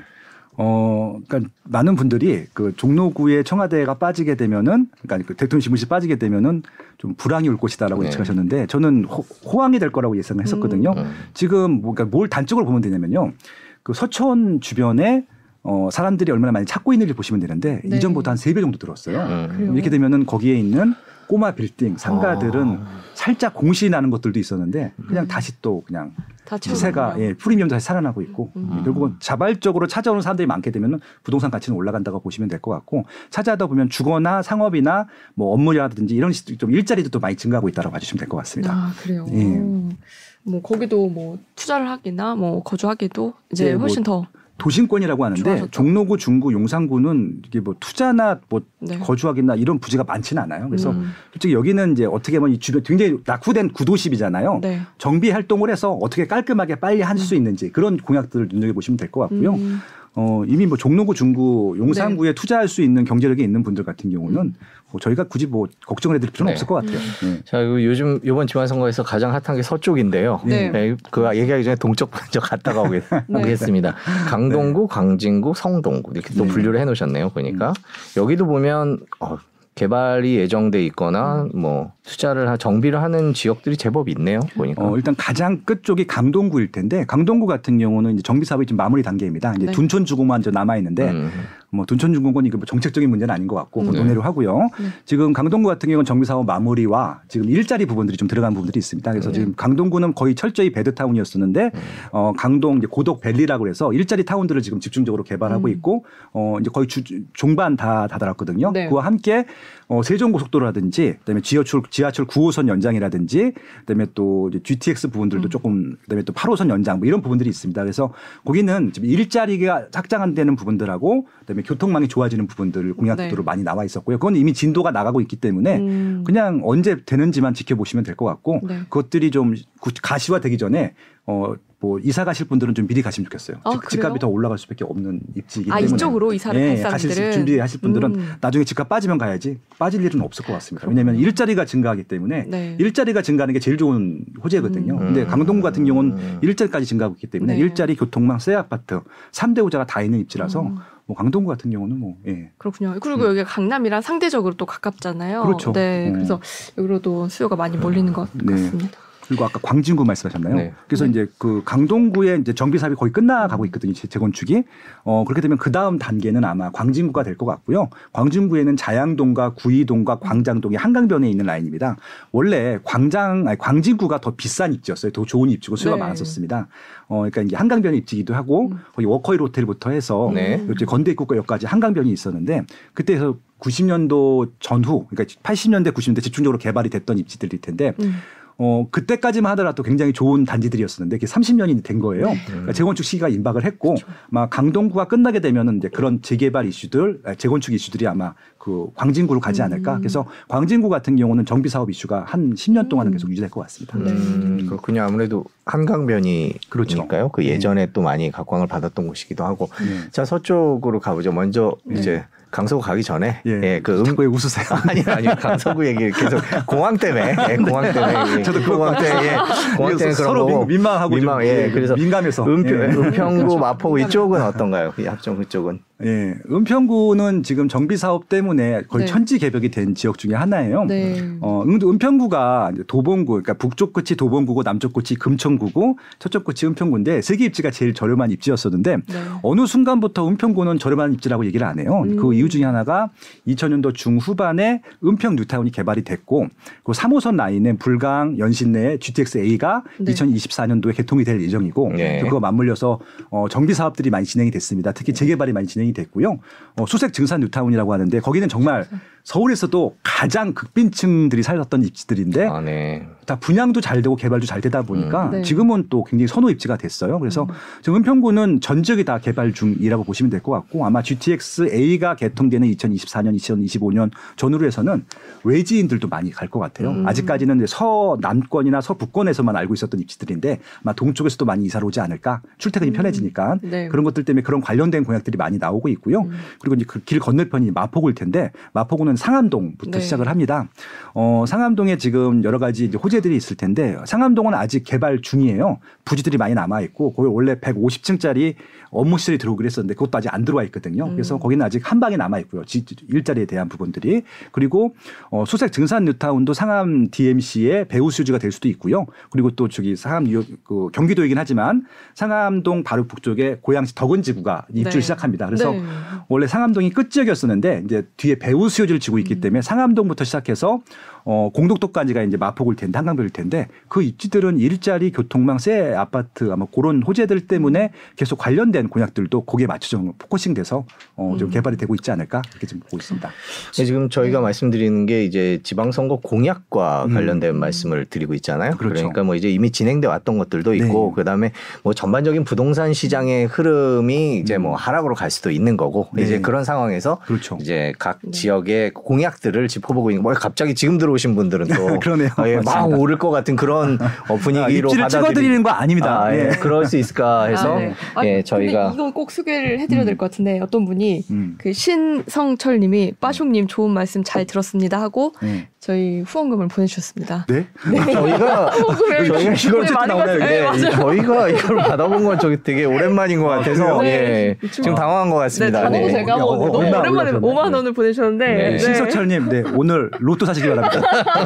어, 그러니까 많은 분들이 그 종로구에 청와대가 빠지게 되면은 그러니까 그 대통령 집무실 빠지게 되면은 좀 불황이 올 것이다라고 네. 예측하셨는데 저는 호, 호황이 될 거라고 예상을 했었거든요. 음. 지금 뭐, 그러니까 뭘 단적으로 보면 되냐면요. 그 서천 주변에 어, 사람들이 얼마나 많이 찾고 있는지 보시면 되는데 네. 이전보다 한 세 배 정도 들었어요. 음. 그래요? 이렇게 되면은 거기에 있는 꼬마 빌딩 상가들은 아. 살짝 공시 나는 것들도 있었는데 그냥 음. 다시 또 그냥. 시세가 예, 프리미엄도 다시 살아나고 있고 음. 결국은 자발적으로 찾아오는 사람들이 많게 되면 부동산 가치는 올라간다고 보시면 될 것 같고 찾아다 보면 주거나 상업이나 뭐 업무라든지 이런 시- 좀 일자리도 또 많이 증가하고 있다고 봐주시면 될 것 같습니다. 아 그래요. 예. 뭐 거기도 뭐 투자를 하기나 뭐 거주하기도 이제 네, 뭐 훨씬 더 도심권이라고 하는데 좋아졌죠. 종로구, 중구, 용산구는 이게 뭐 투자나 뭐 네. 거주하기나 이런 부지가 많지는 않아요. 그래서 음, 솔직히 여기는 이제 어떻게 보면 이 주변 굉장히 낙후된 구도심이잖아요. 네. 정비 활동을 해서 어떻게 깔끔하게 빨리 할 수 있는지 그런 공약들을 눈여겨 보시면 될 것 같고요. 음, 어, 이미 뭐 종로구, 중구, 용산구에 투자할 수 있는 경제력이 있는 분들 같은 경우는 뭐 저희가 굳이 뭐 걱정을 해드릴 필요는 네. 없을 것 같아요. 네. 자, 이거 요즘 이번 지방선거에서 가장 핫한 게 서쪽인데요. 네. 네, 그 얘기하기 전에 동쪽 먼저 갔다가 오겠, [LAUGHS] 네. 오겠습니다. 강동구, 강진구, 성동구 이렇게 또 네. 분류를 해놓으셨네요. 보니까 여기도 보면 어, 개발이 예정돼 있거나 뭐 투자를 하, 정비를 하는 지역들이 제법 있네요. 보니까. 어, 일단 가장 끝 쪽이 강동구일 텐데 강동구 같은 경우는 이제 정비 사업이 지금 마무리 단계입니다. 이제 네. 둔촌주공만 이제 남아 있는데 음. 뭐 둔촌주공은 이거 뭐 정책적인 문제는 아닌 것 같고 음. 네. 논의를 하고요. 네. 지금 강동구 같은 경우는 정비 사업 마무리와 지금 일자리 부분들이 좀 들어간 부분들이 있습니다. 그래서 네. 지금 강동구는 거의 철저히 베드타운이었었는데 음. 어, 강동 이제 고덕 밸리라고 해서 일자리 타운들을 지금 집중적으로 개발하고 음. 있고 어, 이제 거의 주, 종반 다 다다랐거든요. 네. 그와 함께 어, 세종고속도로라든지 그다음에 지하철 지하철 9호선 연장이라든지 그다음에 또 이제 GTX 부분들도 음. 조금 그다음에 또 8호선 연장 뭐 이런 부분들이 있습니다. 그래서 거기는 지금 일자리가 확장되는 부분들하고 그다음에 교통망이 좋아지는 부분들 공약들로 네. 많이 나와 있었고요. 그건 이미 진도가 나가고 있기 때문에 음, 그냥 언제 되는지만 지켜보시면 될 것 같고 네. 그것들이 좀 구- 가시화되기 전에 어 뭐 이사 가실 분들은 좀 미리 가시면 좋겠어요. 아, 집- 집값이 그래요? 더 올라갈 수밖에 없는 입지이기 아 때문에 이쪽으로 이사를 예, 갈 가실 사람들은 준비하실 분들은 음. 나중에 집값 빠지면 가야지 빠질 일은 없을 것 같습니다. 왜냐하면. 일자리가 증가하기 때문에 네. 일자리가 증가하는 게 제일 좋은 호재거든요. 음. 근데 강동구 같은 경우는 음. 일자리까지 증가하고 있기 때문에 네. 일자리, 교통망, 새 아파트 3대 호재가 다 있는 입지라서 음. 뭐 강동구 같은 경우는 뭐 예. 그렇군요. 그리고 여기가 강남이랑 상대적으로 또 가깝잖아요. 음. 그렇죠. 네, 음. 그래서 여기로도 수요가 많이 몰리는 것 네. 같습니다. 그리고 아까 광진구 말씀하셨나요? 네. 그래서 네. 이제 그 강동구의 이제 정비 사업이 거의 끝나가고 있거든요. 재- 재건축이. 어 그렇게 되면 그 다음 단계는 아마 광진구가 될 것 같고요. 광진구에는 자양동과 구이동과 광장동이 한강변에 있는 라인입니다. 원래 광장 아니 광진구가 더 비싼 입지였어요. 더 좋은 입지고 수요가 네. 많았었습니다. 어 그러니까 이제 한강변 입지기도 하고 음. 거기 워커힐 호텔부터 해서 네. 이제 건대 입구역까지 한강변이 있었는데 그때서 90년도 전후 그러니까 80년대 90년대 집중적으로 개발이 됐던 입지들일 텐데 음. 어, 그때까지만 하더라도 굉장히 좋은 단지들이었었는데 그게 30년이 된 거예요. 네. 그러니까 재건축 시기가 임박을 했고 아마 강동구가 끝나게 되면은 이제 그런 재개발 이슈들, 아, 재건축 이슈들이 아마 그 광진구로 가지 않을까. 음. 그래서 광진구 같은 경우는 정비 사업 이슈가 한 10년 동안은 음. 계속 유지될 것 같습니다. 네. 음, 그렇군요. 아무래도 한강변이니까요. 그렇죠. 그 예전에 또 많이 각광을 받았던 곳이기도 하고. 네. 자 서쪽으로 가보죠. 먼저 네. 이제 강서구 가기 전에 예. 예, 그 음, 자꾸 왜 웃으세요? [LAUGHS] 아니 아니 [LAUGHS] 강서구 얘기 계속 공항 때문에 예, 공항 때문에 [LAUGHS] 예, 저도 그럴 공항 것 때문에 예, 공항 때문에 그런 서로 민, 망하고 민망 예 그래서 민감해서 은평, 예. 은평구. 마포구. 이쪽은 어떤가요? 이 합정 그쪽은 예, 은평구는 지금 정비 사업 때문에 거의 네. 천지 개벽이 된 지역 중에 하나예요. 네. 어, 은- 은평구가 도봉구, 그러니까 북쪽 끝이 도봉구고 남쪽 끝이 금천구고 서쪽 끝이 은평구인데 세계 입지가 제일 저렴한 입지였었는데 네. 어느 순간부터 은평구는 저렴한 입지라고 얘기를 안 해요. 음. 그 이유 중에 하나가 2000년도 중후반에 은평 뉴타운이 개발이 됐고 그 3호선 라인에 불강 연신내에 GTX A가 네. 2024년도에 개통이 될 예정이고 네. 그거 맞물려서 어, 정비 사업들이 많이 진행이 됐습니다. 특히 재개발이 많이 진행이 됐고요. 어, 수색 증산 뉴타운이라고 하는데 거기는 정말 서울에서도 가장 극빈층들이 살았던 입지들인데 아, 네. 다 분양도 잘 되고 개발도 잘 되다 보니까 음. 네. 지금은 또 굉장히 선호 입지가 됐어요. 그래서 음. 지금 은평구는 전 지역이 다 개발 중이라고 보시면 될 것 같고 아마 GTX A가 개통되는 2024년, 2025년 전후로 해서는 외지인들도 많이 갈 것 같아요. 음. 아직까지는 서남권이나 서북권에서만 알고 있었던 입지들인데 아마 동쪽에서도 많이 이사를 오지 않을까 출퇴근이 음. 편해지니까 네. 그런 것들 때문에 그런 관련된 공약들이 많이 나오고 있고요. 음. 그리고 이제 그 길 건너편이 마포구일 텐데 마포구는 처음엔 상암동부터 네. 시작을 합니다. 어, 상암동에 지금 여러 가지 이제 호재들이 있을 텐데 상암동은 아직 개발 중이에요. 부지들이 많이 남아 있고 거기 원래 150층짜리 업무실이 들어오기로 했었는데 그것도 아직 안 들어와 있거든요. 음. 그래서 거기는 아직 한 방에 남아 있고요. 지- 일자리에 대한 부분들이 그리고 어, 수색 증산 뉴타운도 상암 DMC의 배후 수지가 될 수도 있고요. 그리고 또 저기 상암 유- 그 경기도이긴 하지만 상암동 바로 북쪽에 고양시 덕은 지구가 입주를 네. 시작합니다. 그래서 네. 원래 상암동이 끝 지역이었었는데 이제 뒤에 배후 수요지를 지고 음. 있기 때문에 상암동부터 시작해서 어 공덕도까지가 이제 마포구일 텐데 한강변일 텐데 그 입지들은 일자리 교통망 새 아파트 아마 그런 호재들 때문에 계속 관련된 공약들도 거기에 맞춰서 포커싱돼서 어 좀 음. 개발이 되고 있지 않을까 이렇게 좀 보고 있습니다. 네, 지금 저희가 말씀드리는 게 이제 지방선거 공약과 음. 관련된 말씀을 드리고 있잖아요. 그렇죠. 러니까 뭐 이제 이미 진행돼 왔던 것들도 있고 네. 그다음에 뭐 전반적인 부동산 시장의 흐름이 이제 뭐 하락으로 갈 수도 있는 거고 네. 이제 그런 상황에서 그렇죠. 이제 각 네. 지역의 공약들을 짚어보고 있는 뭐 갑자기 지금 들어 오신 분들은 또 [LAUGHS] 그러네요. 어, 예, 막. 오를 것 같은 그런 [LAUGHS] 어, 아, 분위기로 입지를 받아들이- 찍어드리는 거 아닙니다. 아, 예. 예. 그럴 수 있을까 해서 아, 네. 아, 예, 저희가 이건 꼭 소개를 해드려야 될 것 같은데 어떤 분이 음. 그 신성철님이 빠숑님 좋은 말씀 잘 들었습니다 하고 네. 저희 후원금을 보내주셨습니다. 네? 저희가 [LAUGHS] 후원금을 저희가 이걸 네, 어쨌든 나오나요? 받- 네, 네. 저희가 이걸 받아본 건 저기 되게 오랜만인 것 같아서 그래요? 예, 네. 지금 당황한 것 네, 같습니다. 단어도 제가 뭐 어, 너무 오랜만에 올라셨나요? 5만 원을 보내주셨는데 네, 네. 신석철님, 네, 오늘 로또 사시기 바랍니다.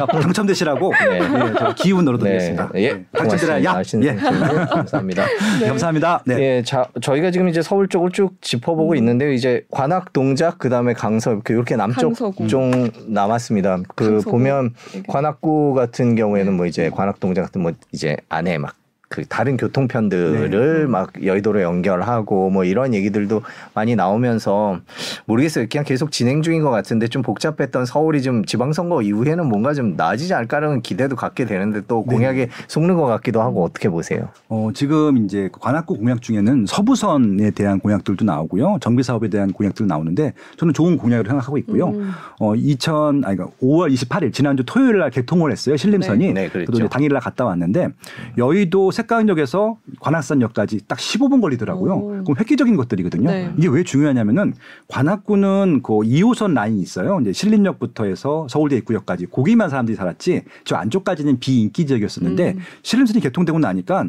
당첨되시라고 네. 네. 기운 넣어드리겠습니다. 네, 예, 네. 당첨되라 야. 예. 감사합니다. 네. [LAUGHS] 감사합니다. 네. 예, 자, 저희가 지금 이제 서울 쪽을 쭉 짚어보고 음. 있는데요. 이제 관악 동작 그다음에 강서 이렇게 이렇게 남쪽. 좀 남았습니다. 그 강서구. 보면 관악구 같은 경우에는 네. 뭐 이제 관악 동작 같은 뭐 이제 안에 막 그 다른 교통편들을 네. 막 여의도로 연결하고 뭐 이런 얘기들도 많이 나오면서 모르겠어요. 그냥 계속 진행 중인 것 같은데 좀 복잡했던 서울이 좀 지방선거 이후에는 뭔가 좀 나아지지 않을까라는 기대도 갖게 되는데 또 네. 공약에 속는 것 같기도 하고 어떻게 보세요? 어, 지금 이제 관악구 공약 중에는 서부선에 대한 공약들도 나오고요. 정비 사업에 대한 공약들도 나오는데 저는 좋은 공약을 생각하고 있고요. 음. 어, 2000 아니 그러니까 5월 28일 지난주 토요일 날 개통을 했어요. 신림선이. 네, 네, 그랬죠. 저도 이제 당일 날 갔다 왔는데 여의도 색강역에서 관악산역까지 딱 15분 걸리더라고요. 오. 그럼 획기적인 것들이거든요. 네. 이게 왜 중요하냐면은 관악구는 그 2호선 라인이 있어요. 이제 신림역부터 해서 서울대 입구역까지 거기만 사람들이 살았지 저 안쪽까지는 비인기 지역이었었는데 음. 신림선이 개통되고 나니까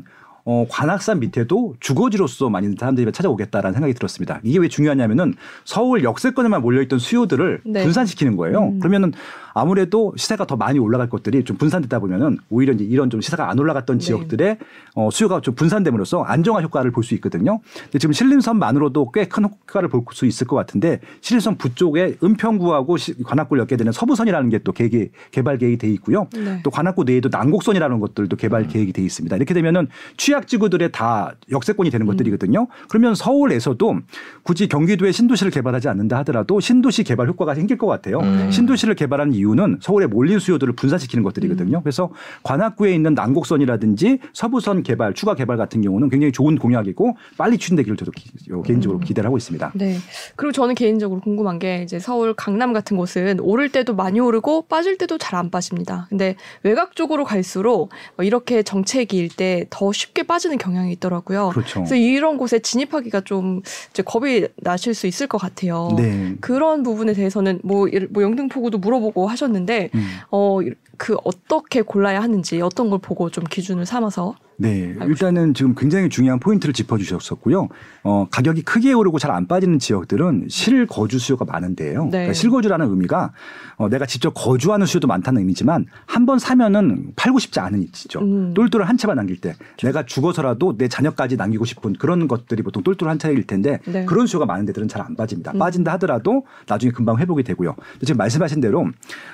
어, 관악산 밑에도 주거지로서 많이 사람들이 찾아오겠다라는 생각이 들었습니다. 이게 왜 중요하냐면은 서울 역세권에만 몰려있던 수요들을 네. 분산시키는 거예요. 음. 그러면은 아무래도 시세가 더 많이 올라갈 것들이 좀 분산되다 보면은 오히려 이제 이런 좀 시세가 안 올라갔던 네. 지역들의 어, 수요가 좀 분산됨으로써 안정화 효과를 볼 수 있거든요. 근데 지금 신림선만으로도 꽤 큰 효과를 볼 수 있을 것 같은데 신림선 부쪽에 은평구하고 시- 관악구를 엮게 되는 서부선이라는 게 또 계획이 개발 계획이 돼 있고요. 네. 또 관악구 내에도 난곡선이라는 것들도 개발 계획이 돼 있습니다. 이렇게 되면은 취약 지구들의 다 역세권이 되는 것들이거든요. 그러면 서울에서도 굳이 경기도에 신도시를 개발하지 않는다 하더라도 신도시 개발 효과가 생길 것 같아요. 음. 신도시를 개발하는 이유는 서울의 몰린 수요들을 분산시키는 것들이거든요. 그래서 관악구에 있는 난곡선이라든지 서부선 개발, 추가 개발 같은 경우는 굉장히 좋은 공약이고 빨리 추진되기를 저도 기- 어, 개인적으로 기대를 하고 있습니다. 네. 그리고 저는 개인적으로 궁금한 게 이제 서울 강남 같은 곳은 오를 때도 많이 오르고 빠질 때도 잘 안 빠집니다. 근데 외곽 쪽으로 갈수록 뭐 이렇게 정체기일 때 더 쉽게 빠지는 경향이 있더라고요. 그렇죠. 그래서 이런 곳에 진입하기가 좀 이제 겁이 나실 수 있을 것 같아요. 네. 그런 부분에 대해서는 뭐, 뭐 영등포구도 물어보고 하셨는데 음. 어그 어떻게 골라야 하는지 어떤 걸 보고 좀 기준을 삼아서 네, 일단은 지금 굉장히 중요한 포인트를 짚어주셨었고요. 어, 가격이 크게 오르고 잘 안 빠지는 지역들은 실거주 수요가 많은데요. 네. 그러니까 실거주라는 의미가 어, 내가 직접 거주하는 수요도 많다는 의미지만 한 번 사면은 팔고 싶지 않은 입지죠. 음. 똘똘한 한 채만 남길 때 내가 죽어서라도 내 자녀까지 남기고 싶은 그런 것들이 보통 똘똘한 차일 텐데 네. 그런 수요가 많은 데들은 잘 안 빠집니다. 음. 빠진다 하더라도 나중에 금방 회복이 되고요. 지금 말씀하신 대로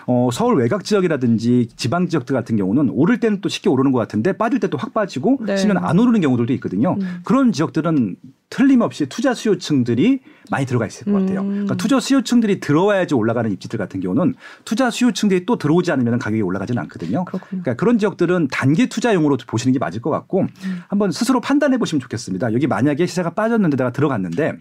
어, 서울 외곽 지역이라든지 지방 지역들 같은 경우는 오를 때는 또 쉽게 오르는 것 같은데 빠질 때 또 확 빠지 고 네. 심지어는 안 오르는 경우들도 있거든요. 음. 그런 지역들은 틀림없이 투자 수요층들이 많이 들어가 있을 것 같아요. 음. 그러니까 투자 수요층들이 들어와야지 올라가는 입지들 같은 경우는 투자 수요층들이 또 들어오지 않으면 가격이 올라가지는 않거든요. 그렇군요. 그러니까 그런 지역들은 단기 투자용으로 보시는 게 맞을 것 같고 음. 한번 스스로 판단해 보시면 좋겠습니다. 여기 만약에 시세가 빠졌는데 내가 들어갔는데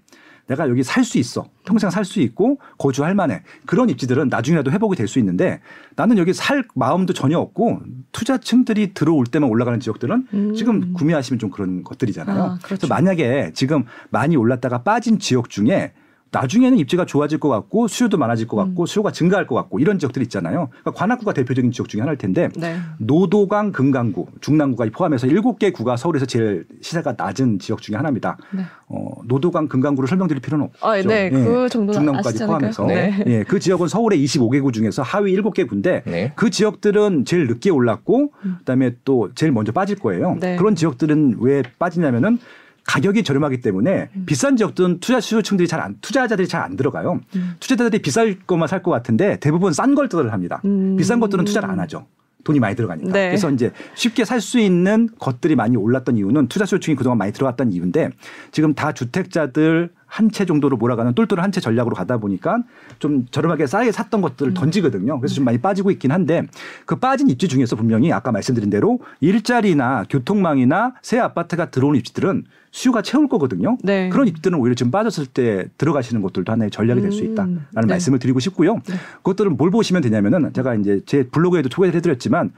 내가 여기 살 수 있어. 평생 살 수 있고 거주할 만해. 그런 입지들은 나중에라도 회복이 될 수 있는데 나는 여기 살 마음도 전혀 없고 투자층들이 들어올 때만 올라가는 지역들은 음. 지금 구매하시면 좀 그런 것들이잖아요. 아, 그렇죠. 그래서 만약에 지금 많이 올랐다가 빠진 지역 중에 나중에는 입지가 좋아질 것 같고 수요도 많아질 것 같고 수요가 증가할 것 같고 이런 지역들이 있잖아요. 그러니까 관악구가 대표적인 지역 중에 하나일 텐데 네. 노도강, 금강구, 중랑구가 포함해서 일곱 개 구가 서울에서 제일 시세가 낮은 지역 중에 하나입니다. 네. 어, 노도강, 금강구를 설명드릴 필요는 없죠. 아, 네. 그 정도는 중랑구까지? 포함해서. 네. 예, 그 지역은 서울의 25개 구 중에서 하위 7개 구인데 네. 그 지역들은 제일 늦게 올랐고 그다음에 또 제일 먼저 빠질 거예요. 음. 네. 그런 지역들은 왜 빠지냐면은 가격이 저렴하기 때문에 음. 비싼 지역들은 투자 수요층들이 잘 안, 투자자들이 잘 안 들어가요. 음. 투자자들이 비쌀 것만 살 것 같은데 대부분 싼 것들을 합니다. 음. 비싼 것들은 투자를 안 하죠. 돈이 많이 들어가니까. 네. 그래서 이제 쉽게 살 수 있는 것들이 많이 올랐던 이유는 투자 수요층이 그동안 많이 들어갔던 이유인데 지금 다 주택자들 한 채 정도로 몰아가는 똘똘한 한채 전략으로 가다 보니까 좀 저렴하게 싸게 샀던 것들을 음. 던지거든요. 그래서 좀 많이 빠지고 있긴 한데 그 빠진 입지 중에서 분명히 아까 말씀드린 대로 일자리나 교통망이나 새 아파트가 들어오는 입지들은 수요가 채울 거거든요. 네. 그런 입지들은 오히려 지금 빠졌을 때 들어가시는 것들도 하나의 전략이 될수 음. 있다라는 네. 말씀을 드리고 싶고요. 그것들은 뭘 보시면 되냐면은 제가 이제 제 블로그에도 소개를 해드렸지만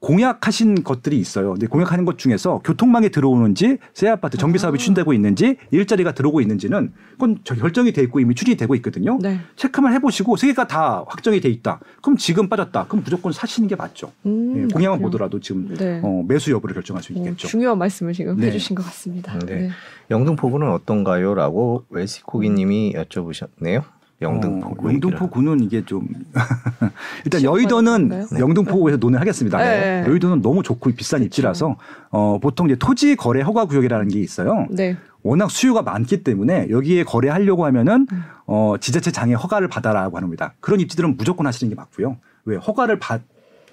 공약하신 것들이 있어요. 근데 공약하는 것 중에서 교통망이 들어오는지 새 아파트 정비 사업이 추진되고 있는지 일자리가 들어오고 있는지는 그건 저 결정이 돼 있고 이미 추진이 되고 있거든요. 네. 체크만 해보시고 세 개가 다 확정이 돼 있다. 그럼 지금 빠졌다. 그럼 무조건 사시는 게 맞죠. 음, 예, 공약만. 보더라도 지금 네. 어, 매수 여부를 결정할 수 어, 있겠죠. 중요한 말씀을 지금 네. 해주신 것 같습니다. 네. 영등포구는 어떤가요?라고 웰시코기님이 여쭤보셨네요. 영등포구. 어, 영등포 구는 이게 좀 [LAUGHS] 일단 여의도는 건가요? 영등포구에서 논의하겠습니다. 네. 여의도는 너무 좋고 비싼 그렇죠. 입지라서 어, 보통 이제 토지 거래 허가 구역이라는 게 있어요. 네. 워낙 수요가 많기 때문에 여기에 거래하려고 하면은 음. 어, 지자체 장애 허가를 받아라고 합니다. 그런 입지들은 무조건 하시는 게 맞고요. 왜 허가를 받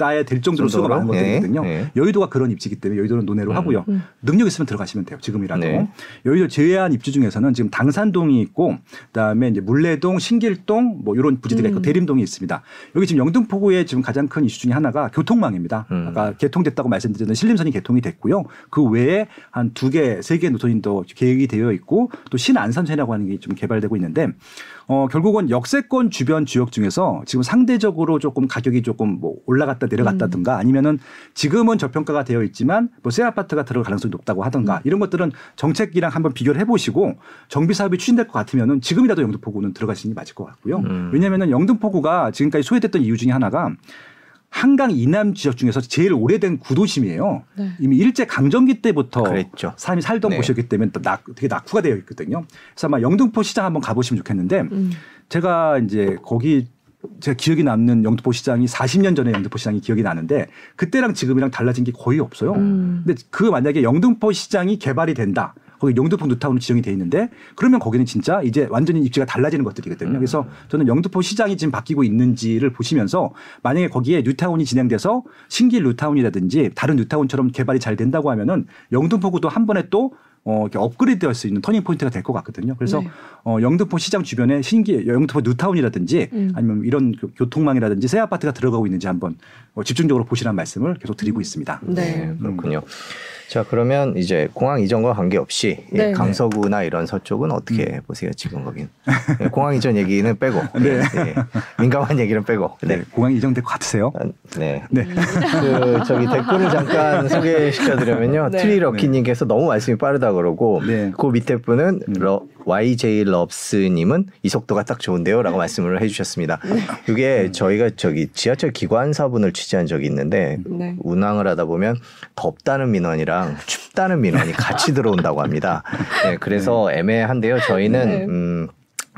아야 될 정도로 수요가 많은 정도로? 것들이거든요. 네, 네. 여의도가 그런 입지이기 때문에 여의도는 논외로 음. 하고요. 음. 능력 있으면 들어가시면 돼요. 지금이라도. 네. 여의도 제외한 입지 중에서는 지금 당산동이 있고 그다음에 이제 물레동, 신길동 뭐 이런 부지들이 있고 음. 대림동이 있습니다. 여기 지금 영등포구의 지금 가장 큰 이슈 중에 하나가 교통망입니다. 음. 아까 개통됐다고 말씀드렸던 신림선이 개통이 됐고요. 그 외에 한 두 개, 세 개 노선이 더 계획이 되어 있고 또 신안산선이라고 하는 게 좀 개발되고 있는데 어, 결국은 역세권 주변 지역 중에서 지금 상대적으로 조금 가격이 조금 뭐 올라갔다 내려갔다든가 아니면은 지금은 저평가가 되어 있지만 뭐 새 아파트가 들어갈 가능성이 높다고 하던가 이런 것들은 정책이랑 한번 비교를 해보시고 정비 사업이 추진될 것 같으면은 지금이라도 영등포구는 들어가시는 게 맞을 것 같고요. 음. 왜냐하면은 영등포구가 지금까지 소외됐던 이유 중에 하나가 한강 이남 지역 중에서 제일 오래된 구도심이에요. 네. 이미 일제 강점기 때부터 그랬죠. 사람이 살던 네. 곳이었기 때문에 또 낙, 되게 낙후가 되어 있거든요. 그래서 아마 영등포 시장 한번 가보시면 좋겠는데 음. 제가 이제 거기 제가 기억이 남는 영등포 시장이 40년 전에 영등포 시장이 기억이 나는데 그때랑 지금이랑 달라진 게 거의 없어요. 음. 근데 그 만약에 영등포 시장이 개발이 된다. 거기 영등포 뉴타운으로 지정이 돼 있는데 그러면 거기는 진짜 이제 완전히 입지가 달라지는 것들이거든요. 음. 그래서 저는 영등포 시장이 지금 바뀌고 있는지를 보시면서 만약에 거기에 뉴타운이 진행돼서 신길 뉴타운이라든지 다른 뉴타운처럼 개발이 잘 된다고 하면은 영등포구도 한 번에 또 어, 이렇게 업그레이드 될수 있는 turning point가 될 것 같거든요. 그래서 네. 어, 영등포 시장 주변에 신기 영등포 뉴타운이라든지 음. 아니면 이런 교- 교통망이라든지 새 아파트가 들어가고 있는지 한번 어, 집중적으로 보시라는 말씀을 계속 드리고 있습니다. 네. 네, 그렇군요. 자, 그러면 이제 공항 이전과 관계없이 예, 네. 강서구나 이런 서쪽은 어떻게 보세요, 지금 거긴? 예, 공항 이전 얘기는 빼고. [LAUGHS] 네. 예, 민감한 얘기는 빼고. 네. 네. 공항이 이전될 것 같으세요? 아, 네. 네. 그 저기 댓글을 잠깐 [LAUGHS] 소개시켜드리면요. 네. 트리럭키님께서 너무 말씀이 빠르다 그러고 네. 그 밑에 분은 음. 러, YJ 럽스님은 이 속도가 딱 좋은데요라고 말씀을 해주셨습니다. 네. 이게 저희가 저기 지하철 기관사분을 취재한 적이 있는데 네. 운항을 하다 보면 덥다는 민원이랑 춥다는 민원이 같이 들어온다고 합니다. 네, 그래서 애매한데요. 저희는 네. 음,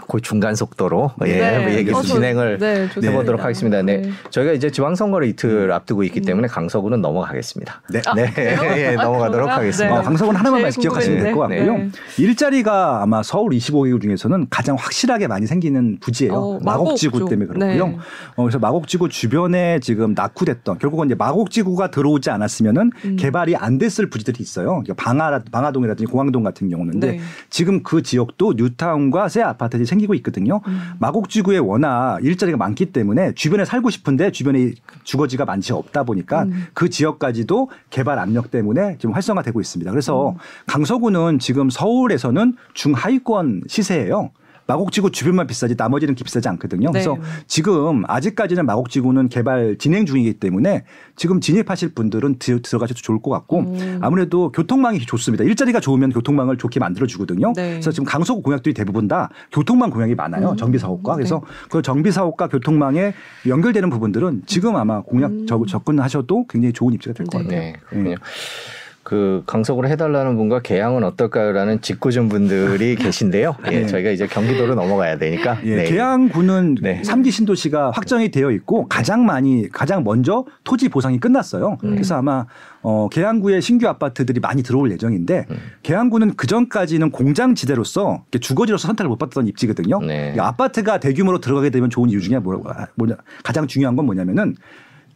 그 중간 속도로 예, 네. 얘기 어, 저- 진행을 네. 해보도록 하겠습니다. 네. 네. 저희가 이제 지방선거를 이틀 앞두고 있기 때문에 강서구는 넘어가겠습니다. 네. 아, 네, 그래요? [LAUGHS] 예, 아, 넘어가도록? 하겠습니다. 네. 어, 강서구는 하나만 제일 기억하시면 될 것. 같고요. 네. 일자리가 아마 서울 25개 중에서는 가장 확실하게 많이 생기는 부지예요. 어, 마곡지구 마곡 때문에 쪽. 그렇고요. 네. 어, 그래서 마곡지구 주변에 지금 낙후됐던 결국은 이제 마곡지구가 들어오지 않았으면은 음. 개발이 안 됐을 부지들이 있어요. 그러니까 방아 방아동이라든지 공항동 같은 경우는 근데 네. 지금 그 지역도 뉴타운과 새 아파트들이 생기고 있거든요. 음. 마곡지구에 워낙 일자리가 많기 때문에 주변에 살고 싶은데 주변에 주거지가 많지 없다 보니까 음. 그 지역까지도 개발 압력 때문에 지금 활성화되고 있습니다. 그래서 음. 강서구는 지금 서울에서는 중하위권 시세예요. 마곡지구 주변만 비싸지 나머지는 비싸지 않거든요. 그래서 네. 지금 아직까지는 마곡지구는 개발 진행 중이기 때문에 지금 진입하실 분들은 들- 들어가셔도 좋을 것 같고 음. 아무래도 교통망이 좋습니다. 일자리가 좋으면 교통망을 좋게 만들어 주거든요. 네. 그래서 지금 강서구 공약들이 대부분 다 교통망 공약이 많아요. 음. 정비 사업과 네. 그래서 그 정비 사업과 교통망에 연결되는 부분들은 지금 아마 공약 음. 접- 접근하셔도 굉장히 좋은 입지가 될것 네. 같아요. 네, 그렇군요. 그 강석으로 해달라는 분과 개항은 어떨까요라는 직구준 분들이 [LAUGHS] 계신데요. 예, 네. 저희가 이제 경기도로 넘어가야 되니까. 예, 네. 계양구는 네. 삼 3기 신도시가 확정이 되어 있고 가장 많이 가장 먼저 토지 보상이 끝났어요. 음. 그래서 아마 어 계양구에 신규 아파트들이 많이 들어올 예정인데 음. 계양구는 그 전까지는 공장 지대로서 주거지로서 선택을 못 받던 입지거든요. 네. 이 아파트가 대규모로 들어가게 되면 좋은 이유 중에 뭐- 뭐냐 가장 중요한 건 뭐냐면은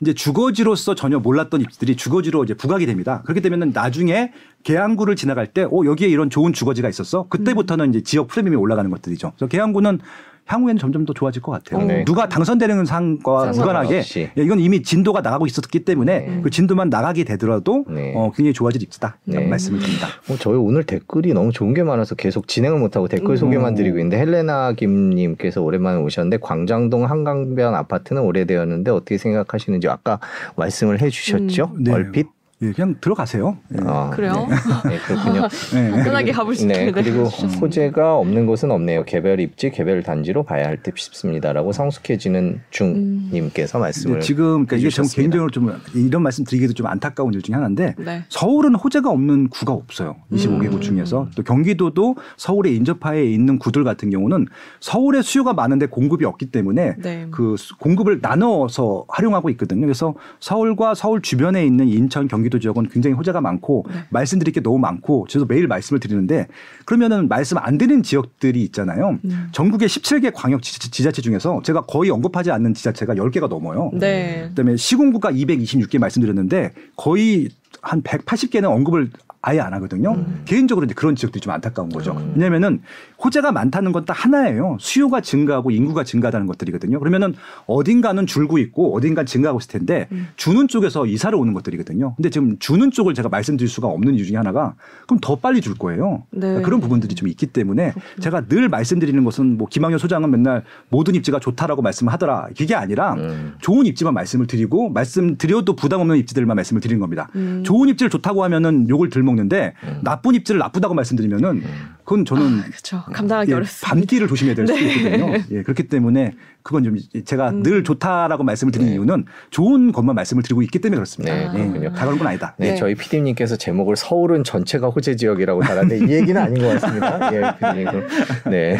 이제 주거지로서 전혀 몰랐던 입지들이 주거지로 이제 부각이 됩니다. 그렇게 되면은 나중에 계양구를 지나갈 때, 어 여기에 이런 좋은 주거지가 있었어. 그때부터는 이제 지역 프리미엄이 올라가는 것들이죠. 그래서 계양구는 향후에는 점점 더 좋아질 것 같아요. 네. 누가 당선되는 상과 무관하게. 예, 이건 이미 진도가 나가고 있었기 때문에 네. 그 진도만 나가게 되더라도 네. 어, 굉장히 좋아질 입지다. 라고 네. 말씀을 드립니다. 어, 저희 오늘 댓글이 너무 좋은 게 많아서 계속 진행을 못하고 댓글 음. 소개만 드리고 있는데 헬레나 김님께서 오랜만에 오셨는데 광장동 한강변 아파트는 오래되었는데 어떻게 생각하시는지 아까 말씀을 해주셨죠? 네. 얼핏. 예, 그냥 들어가세요. 예. 아, 그래요? 네, 그렇군요. [LAUGHS] 네. 편하게 가볼 수 네, 있게 그리고. 호재가 없는 곳은 없네요. 개별 입지, 개별 단지로 봐야 할 듯 싶습니다라고 성숙해지는 중님께서 말씀을 근데 지금 그러니까 이게 좀 해주셨습니다. 개인적으로 좀 이런 말씀 드리기도 좀 안타까운 일 중에 하나인데 네. 서울은 호재가 없는 구가 없어요. 25개 구 음. 중에서 또 경기도도 서울에 인접하에 있는 구들 같은 경우는 서울에 수요가 많은데 공급이 없기 때문에 네. 그 수- 공급을 나눠서 활용하고 있거든요. 그래서 서울과 서울 주변에 있는 인천, 경기 도 지역은 굉장히 호재가 많고 네. 말씀드릴 게 너무 많고 저도 매일 말씀을 드리는데 그러면은 말씀 안 드리는 지역들이 있잖아요. 음. 전국의 17개 광역 지- 지자체 중에서 제가 거의 언급하지 않는 지자체가 10개가 넘어요. 네. 그다음에 시군구가 226개 말씀드렸는데 거의 한 180개는 언급을 아예 안 하거든요. 음. 개인적으로 이제 그런 지역들이 좀 안타까운 거죠. 음. 왜냐면은 호재가 많다는 건 딱 하나예요. 수요가 증가하고 인구가 증가하다는 것들이거든요. 그러면은 어딘가는 줄고 있고 어딘가 증가하고 있을 텐데 음. 주는 쪽에서 이사를 오는 것들이거든요. 근데 지금 주는 쪽을 제가 말씀드릴 수가 없는 이유 중에 하나가 그럼 더 빨리 줄 거예요. 네. 그런 부분들이 좀 있기 때문에 제가 늘 말씀드리는 것은 뭐 김학현 소장은 맨날 모든 입지가 좋다라고 말씀을 하더라. 그게 아니라 음. 좋은 입지만 말씀을 드리고 말씀드려도 부담 없는 입지들만 말씀을 드리는 겁니다. 음. 좋은 입지를 좋다고 하면은 욕을 들 먹는데 음. 나쁜 입지를 나쁘다고 말씀드리면은 그건 저는 그렇죠. 감당하기 예, 어렵습니다. 밤길을 조심해야 될 수도 있거든요. 예, 그렇기 때문에 그건 좀 제가 음. 늘 좋다라고 말씀을 드리는 네. 이유는 좋은 것만 말씀을 드리고 있기 때문에 그렇습니다. 네, 그렇군요. 다 그런 건 아니다. 네, 네. 저희 PD님께서 제목을 서울은 전체가 호재 지역이라고 달았는데 이 얘기는 아닌 것 같습니다. 예, PD님. 네.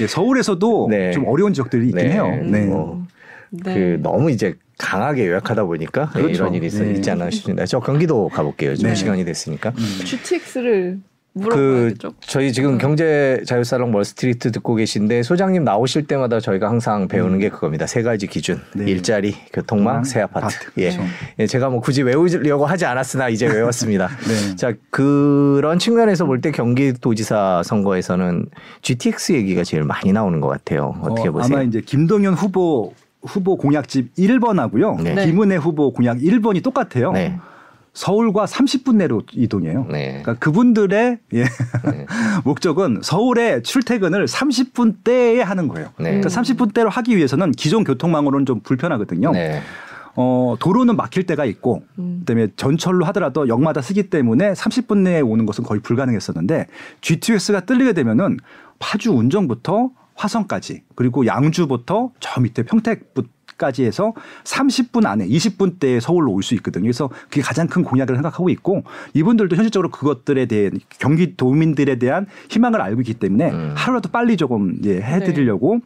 예, 서울에서도 네. 좀 어려운 지역들이 있긴 네. 해요. 음. 네. 어, 네. 그 너무 이제 강하게 요약하다 보니까 예, 그렇죠. 이런 일이 있, 네. 있지 않나 싶습니다. 저 경기도 가볼게요. 좀 네. 시간이 됐으니까. 음. GTX를 그 물어봐야겠죠. 저희 지금 음. 경제 자유사랑 월스트리트 듣고 계신데 소장님 나오실 때마다 저희가 항상 배우는 게 그겁니다. 세 가지 기준: 네. 일자리, 교통망, 새 아파트. 아파트. 예. 그렇죠. 예, 제가 뭐 굳이 외우려고 하지 않았으나 이제 외웠습니다. [LAUGHS] 네. 자 그런 측면에서 볼 때 경기도지사 선거에서는 GTX 얘기가 제일 많이 나오는 것 같아요. 어떻게 어, 보세요? 아마 이제 김동연 후보 후보 공약집 1번하고요. 네. 네. 김은혜 후보 공약 1번이 똑같아요. 네. 서울과 30분 내로 이동해요. 네. 그러니까 그분들의 예, 네. [LAUGHS] 목적은 서울에 출퇴근을 30분 대에 하는 거예요. 네. 그러니까 30분 대로 하기 위해서는 기존 교통망으로는 좀 불편하거든요. 네. 어, 도로는 막힐 때가 있고 음. 그다음에 전철로 하더라도 역마다 쓰기 때문에 30분 내에 오는 것은 거의 불가능했었는데 GTX가 뚫리게 되면은 파주 운정부터 화성까지 그리고 양주부터 저 밑에 평택 까지 해서 30분 안에 20분대에 서울로 올 수 있거든요. 그래서 그게 가장 큰 공약을 생각하고 있고 이분들도 현실적으로 그것들에 대해 경기 도민들에 대한 희망을 알고 있기 때문에 음. 하루라도 빨리 조금 예, 해드리려고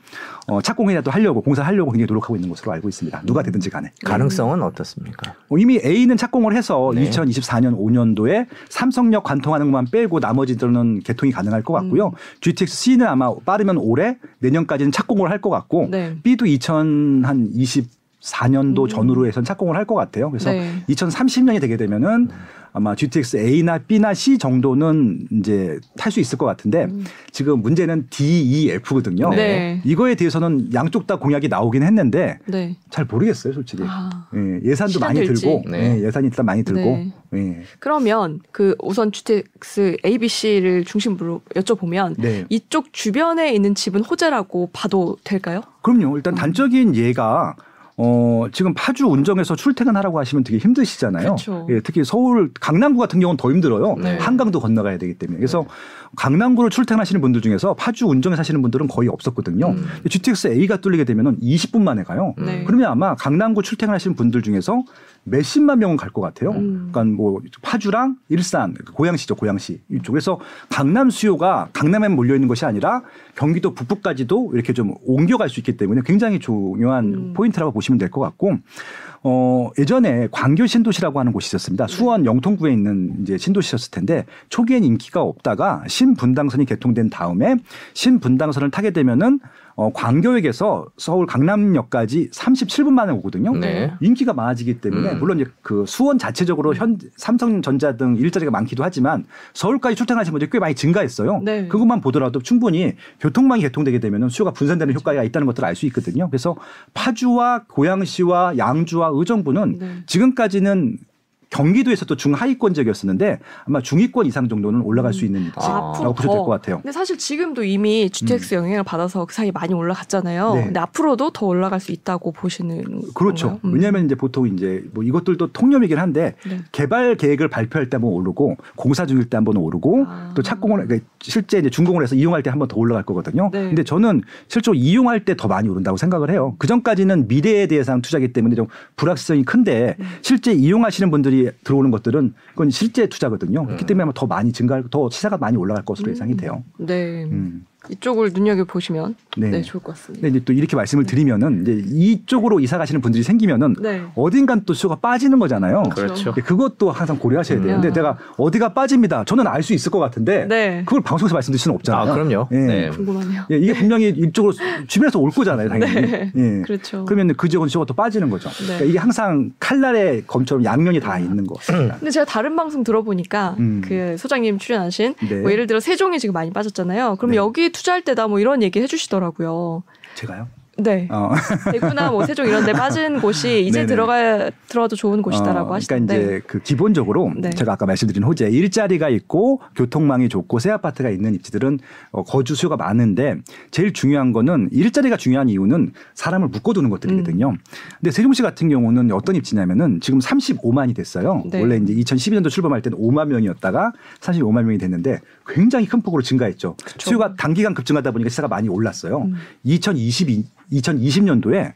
어, 착공이라도 하려고 공사하려고 굉장히 노력하고 있는 것으로 알고 있습니다. 누가 되든지 간에. 가능성은 어떻습니까? 어, 이미 A는 착공을 해서 네. 2024년 5년도에 삼성역 관통하는 것만 빼고 나머지들은 개통이 가능할 것 같고요. 음. GTX C는 아마 빠르면 올해 내년까지는 착공을 할 것 같고 네. B도 2024년도 음. 전후로 해선 착공을 할 것 같아요. 그래서 네. 2030년이 되게 되면은 아마 GTX A나 B나 C 정도는 이제 탈 수 있을 것 같은데 음. 지금 문제는 D, E, F거든요. 네. 이거에 대해서는 양쪽 다 공약이 나오긴 했는데 네. 잘 모르겠어요, 솔직히. 아. 예, 예산도 많이 실현될지. 들고 네. 예, 예산이 일단 많이 들고 네. 예. 그러면 그 우선 GTX A, B, C를 중심으로 여쭤보면 네. 이쪽 주변에 있는 집은 호재라고 봐도 될까요? 그럼요. 일단 단적인 예가 어, 지금 파주 운정에서 출퇴근하라고 하시면 되게 힘드시잖아요. 그쵸. 예, 특히 서울 강남구 같은 경우는 더 힘들어요. 네. 한강도 건너가야 되기 때문에. 그래서 강남구로 출퇴근하시는 분들 중에서 파주 운정에 사시는 분들은 거의 없었거든요. 음. GTX A가 뚫리게 되면은 20분 만에 가요. 네. 그러면 아마 강남구 출퇴근하시는 분들 중에서 몇십만 명은 갈 것 같아요. 음. 그러니까 뭐 파주랑 일산, 고양시죠, 고양시 이쪽. 그래서 강남 수요가 강남에 몰려 있는 것이 아니라 경기도 북부까지도 이렇게 좀 옮겨갈 수 있기 때문에 굉장히 중요한 음. 포인트라고 보시면 될 것 같고. 어, 예전에 광교 신도시라고 하는 곳이 있었습니다. 네. 수원 영통구에 있는 이제 신도시였을 텐데 초기엔 인기가 없다가 신분당선이 개통된 다음에 신분당선을 타게 되면은 어, 광교역에서 서울 강남역까지 37분 만에 오거든요. 네. 인기가 많아지기 때문에 음. 물론 이제 그 수원 자체적으로 현 삼성전자 등 일자리가 많기도 하지만 서울까지 출퇴근하시는 분들이 꽤 많이 증가했어요. 네. 그것만 보더라도 충분히 교통망이 개통되게 되면 수요가 분산되는 효과가 있다는 것들을 알 수 있거든요. 그래서 파주와 고양시와 양주와 의정부는 네. 지금까지는 경기도에서도 중하위권 지역이었었는데 아마 중위권 이상 정도는 올라갈 수 있는 아, 위치라고 보셔도 될 것 같아요. 근데 사실 지금도 이미 GTX 영향을 받아서 그 사이에 많이 올라갔잖아요. 음. 네. 근데 앞으로도 더 올라갈 수 있다고 보시는 그렇죠. 음. 왜냐하면 이제 보통 이제 뭐 이것들도 통념이긴 한데 네. 개발 계획을 발표할 때 한번 오르고 공사 중일 때 한번 오르고 아. 또 착공을 그러니까 실제 이제 준공을 해서 이용할 때 한 번 더 올라갈 거거든요. 네. 근데 저는 실제로 이용할 때 더 많이 오른다고 생각을 해요. 그 전까지는 미래에 대해서 투자기 때문에 좀 불확실성이 큰데 음. 실제 이용하시는 분들이 들어오는 것들은 그건 실제 투자거든요. 음. 그렇기 때문에 아마 더 많이 증가할 더 시세가 많이 올라갈 것으로 예상이 돼요. 네. 음. 이쪽을 눈여겨 보시면 네. 네. 좋을 것 같습니다. 근데 이제 또 이렇게 말씀을 드리면은 이제 이쪽으로 이사 가시는 분들이 생기면은 네. 어딘간 또 수요가 빠지는 거잖아요. 그렇죠. 그것도 항상 고려하셔야 돼요. 음. 근데 제가 어디가 빠집니다. 저는 알 수 있을 것 같은데 네. 그걸 방송에서 말씀드릴 수는 없잖아요. 아, 그럼요. 예. 네. 궁금하네요. 예, 이게 분명히 이쪽으로 주변에서 올 거잖아요, 당연히. 네. 예. 그렇죠. 그러면 그 지역은 수요가 또 빠지는 거죠. 네. 그러니까 이게 항상 칼날의 검처럼 양면이 다 있는 것 같습니다. [CLEARS THROAT] 근데 제가 다른 방송 들어보니까 음. 그 소장님 출연하신 네. 뭐 예를 들어 세종이 지금 많이 빠졌잖아요. 그럼 네. 여기 투자할 때다 뭐 이런 얘기 해주시더라고요. 제가요? 네. 어. [LAUGHS] 대구나 뭐 세종 이런 데 빠진 곳이 이제. 들어가 들어도 좋은 곳이다라고 어, 하시던데. 그러니까 이제 그 기본적으로 네. 제가 아까 말씀드린 호재 일자리가 있고 교통망이 좋고 새 아파트가 있는 입지들은 어, 거주 수요가 많은데 제일 중요한 거는 일자리가 중요한 이유는 사람을 묶어두는 것들이거든요. 음. 근데 세종시 같은 경우는 어떤 입지냐면은 지금 35만이 됐어요. 네. 원래 이제 2012년도 출범할 때는 5만 명이었다가 35만 명이 됐는데 굉장히 큰 폭으로 증가했죠. 그쵸. 수요가 단기간 급증하다 보니까 시세가 많이 올랐어요. 음. 2022 2020년도에